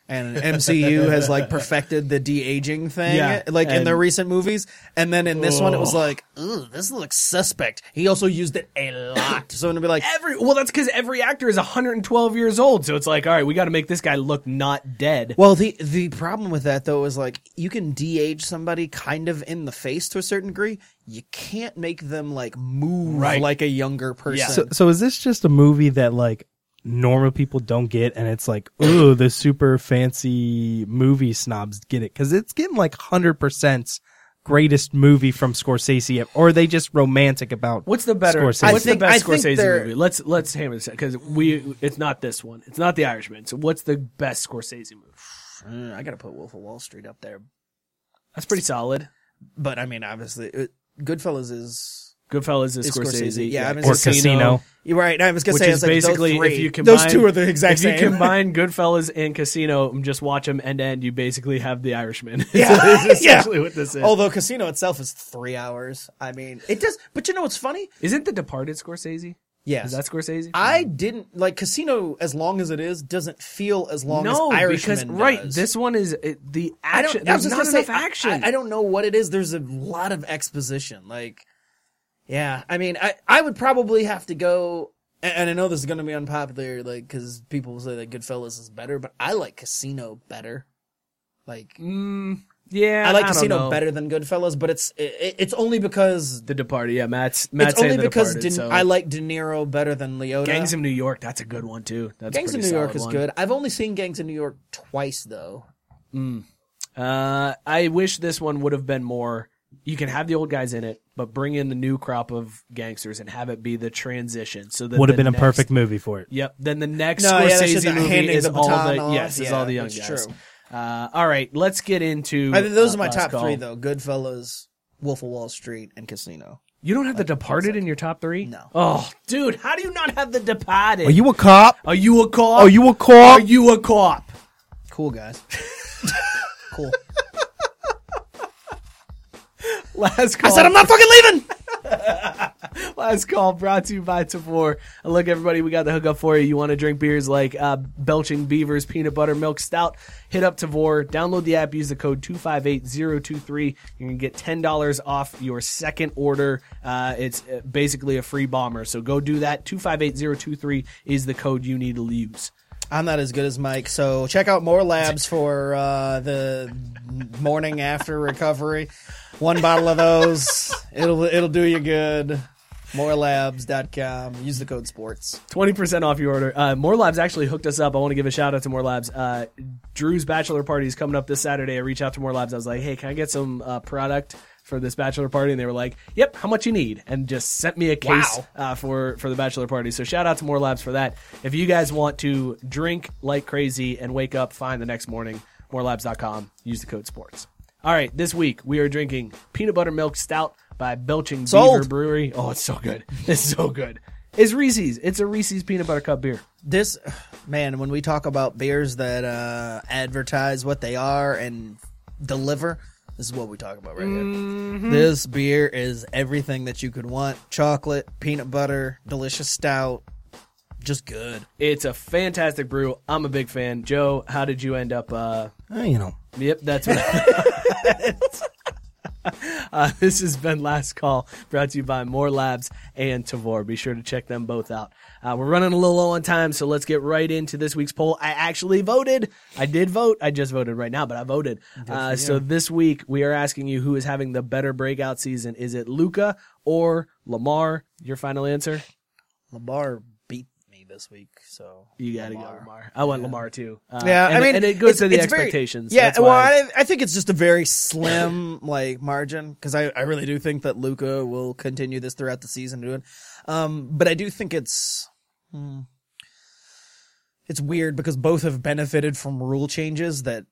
And MCU has like perfected the de aging thing, Yeah, like in their recent movies. And then in this one, it was like, "Ugh, this looks suspect." He also used it a lot, so it'd be like, Every well, that's because every actor is 112 years old, so it's like, all right, we got to make this guy look not dead. Well, the the problem with that though is like you can de-age somebody kind of in the face to a certain degree. You can't make them like move Right. like a younger person. So, so is this just a movie that like normal people don't get, and it's like, ooh, the super fancy movie snobs get it because it's getting like hundred percent greatest movie from Scorsese, or are they just romantic about What's the better? Scorsese? What's think- the best I think Scorsese they're- movie? Let's let's hammer this because we. It's not this one. It's not The Irishman. So what's the best Scorsese movie? Uh, I gotta put Wolf of Wall Street up there, That's pretty solid. but I mean, obviously, it, Goodfellas is. Goodfellas is Is Scorsese. Scorsese, yeah, I mean, or Casino. Casino? You're right. I was gonna Which say is it's like basically those three. if you combine those two are the exact if same. you combine Goodfellas and Casino and just watch them end to end, you basically have The Irishman. Yeah. It's Yeah. essentially what this is. Although Casino itself is three hours. I mean, it does. But you know what's funny? Isn't The Departed Scorsese? Yes. Is that Scorsese? I didn't like Casino as long as it is doesn't feel as long no, as Irishman because right, this one is it, the I action. don't. I was There's just not gonna enough say, action. I, I don't know what it is. There's a lot of exposition. Like, yeah. I mean, I I would probably have to go. And I know this is going to be unpopular, like because people will say that Goodfellas is better, but I like Casino better. Like, Mm, yeah, I like don't Casino better than Goodfellas, but it's it, it's only because The Departed, yeah, Matt's Matt's it's only because Departed, De- so. I like De Niro better than Leota. Gangs of New York. That's a good one too. That's a Gangs of New York is one. good. I've only seen Gangs of New York twice though. Uh, I wish this one would have been more. You can have the old guys in it, but bring in the new crop of gangsters and have it be the transition. So that Would have the been a perfect movie for it. Yep. Then the next No, Scorsese just the movie is the all the off. yes, is Yeah, all the young guys. true. Uh, all right, let's get into. I think those uh, are my top Call. three though: Goodfellas, Wolf of Wall Street, and Casino. You don't have The Departed in your top three? No. Oh, dude, how do you not have The Departed? Are you a cop? Are you a cop? Are you a cop? Are you a cop? Cool guys. cool. Last call. I said I'm not fucking leaving. Last call brought to you by Tavour. Look, everybody, we got the hookup for you. You want to drink beers like uh, Belching Beavers Peanut Butter Milk Stout? Hit up Tavour. Download the app. Use the code 258023. You're going to get $10 off your second order. Uh, it's uh, basically a free bomber. So go do that. 258023 is the code you need to use. I'm not as good as Mike, so check out more labs for uh, the morning after recovery. One bottle of those, it'll it'll do you good. Morelabs.com. Use the code sports. 20% off your order. Uh, More Labs actually hooked us up. I want to give a shout out to More Labs. Uh, Drew's bachelor party is coming up this Saturday. I reached out to More Labs. I was like, hey, can I get some uh, product for this bachelor party? And they were like, yep, how much you need? And just sent me a case Wow. uh, for, for the bachelor party. So shout out to More Labs for that. If you guys want to drink like crazy and wake up fine the next morning, morelabs.com. Use the code sports. All right, this week we are drinking peanut butter milk stout by Belching Beaver Brewery. Oh, it's so good. It's so good. It's Reese's. It's a Reese's peanut butter cup beer. This man, when we talk about beers that uh, advertise what they are and deliver, this is what we talk about right here. This beer is everything that you could want: chocolate, peanut butter, delicious stout, just good. It's a fantastic brew. I'm a big fan. Joe, how did you end up? Uh, Eh, you know, yep, that's what. uh, this has been Last Call, brought to you by More Labs and Tavour. Be sure to check them both out. Uh, we're running a little low on time, so let's get right into this week's poll. I actually voted. I did vote. I just voted right now, but I voted. Uh, so this week we are asking you who is having the better breakout season. Is it Luka or Lamar? Your final answer? Lamar this week, so You got to go Lamar. I went Lamar too. Uh, Yeah, and, I mean, and it goes it's- to the it's very- expectations. yeah, That's well, why- I, I think it's just a very slim like margin because I, I really do think that Luka will continue this throughout the season. Doing, um, but I do think it's hmm, it's weird because both have benefited from rule changes that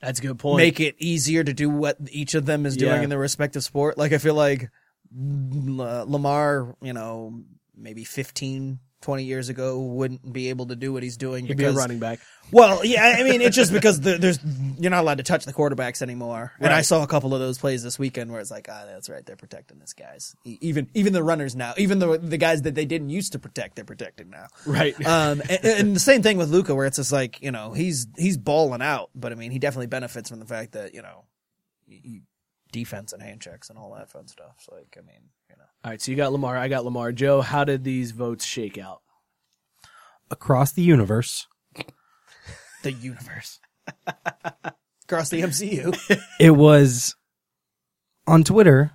that's a good point. make it easier to do what each of them is doing Yeah. in their respective sport. Like I feel like L- Lamar, you know, maybe 15, 20 years ago wouldn't be able to do what he's doing He'd be a running back. well, yeah, I mean, it's just because the, there's you're not allowed to touch the quarterbacks anymore, and I saw a couple of those plays this weekend where it's like, ah, that's right, they're protecting this guys. Even even the runners now, even the the guys that they didn't used to protect, they're protecting now. Right. Um, and, and the same thing with Luka, where it's just like you know he's he's balling out, but I mean he definitely benefits from the fact that you know defense and hand checks and all that fun stuff. So like, I mean, you know, All right, so you got Lamar. I got Lamar. Joe, how did these votes shake out? across the universe, the universe across the MCU. it was on Twitter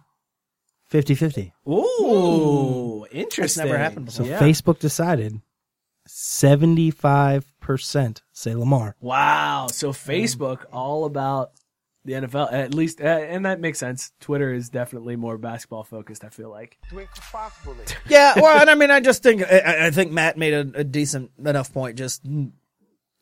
50 50. Ooh, interesting. never happened So before. Yeah. Facebook decided 75% say Lamar. Wow. So Facebook all about the NFL, at least, uh, and that makes sense. Twitter is definitely more basketball focused. I feel like. Yeah, well, and I mean, I just think I, I think Matt made a, a decent enough point. Just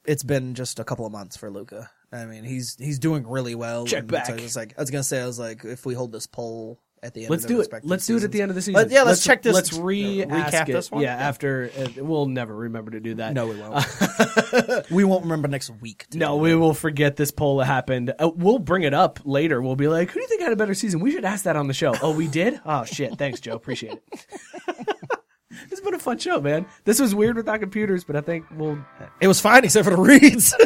it's been just a couple of months for Luka. I mean, he's he's doing really well. Check and back. So I was like, I was gonna say, I was like, if we hold this poll at the end, Let's of the do it. Let's do it at the end of the season. Let- yeah, let's, check this. Let's re recap this one. Yeah, after uh, we'll never remember to do that. No, we won't. we won't remember next week. No, we will forget this poll that happened. Uh, we'll bring it up later. We'll be like, "Who do you think had a better season?" We should ask that on the show. Oh, we did. Oh shit! Thanks, Joe. Appreciate it. it's been a fun show, man. This was weird without computers, but I think we'll. It was fine except for the reads.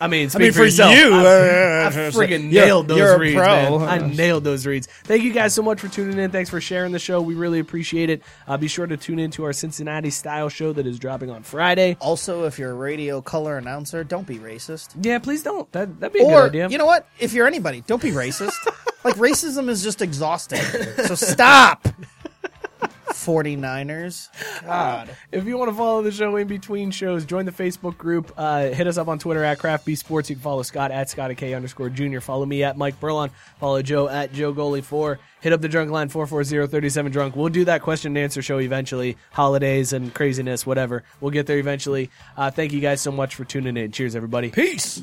I mean, I mean, for, for yourself. you, I, uh, I friggin' you're- nailed those you're a reads, pro. man. I nailed those reads. Thank you guys so much for tuning in. Thanks for sharing the show. We really appreciate it. Uh, be sure to tune in to our Cincinnati style show that is dropping on Friday. also, if you're a radio color announcer, don't be racist. Yeah, please don't. That that'd be a Or good idea. you know what? If you're anybody, don't be racist. like racism is just exhausting. So stop. 49ers. God. If you want to follow the show in between shows, join the Facebook group. Uh, hit us up on Twitter at Craft B Sports. You can follow Scott at Scott K underscore Junior. Follow me at Mike Burlon. Follow Joe at Joe Goalie Four. Hit up the drunk line 440-37 drunk. We'll do that question and answer show eventually. Holidays and craziness, whatever. We'll get there eventually. Uh, thank you guys so much for tuning in. Cheers, everybody. Peace.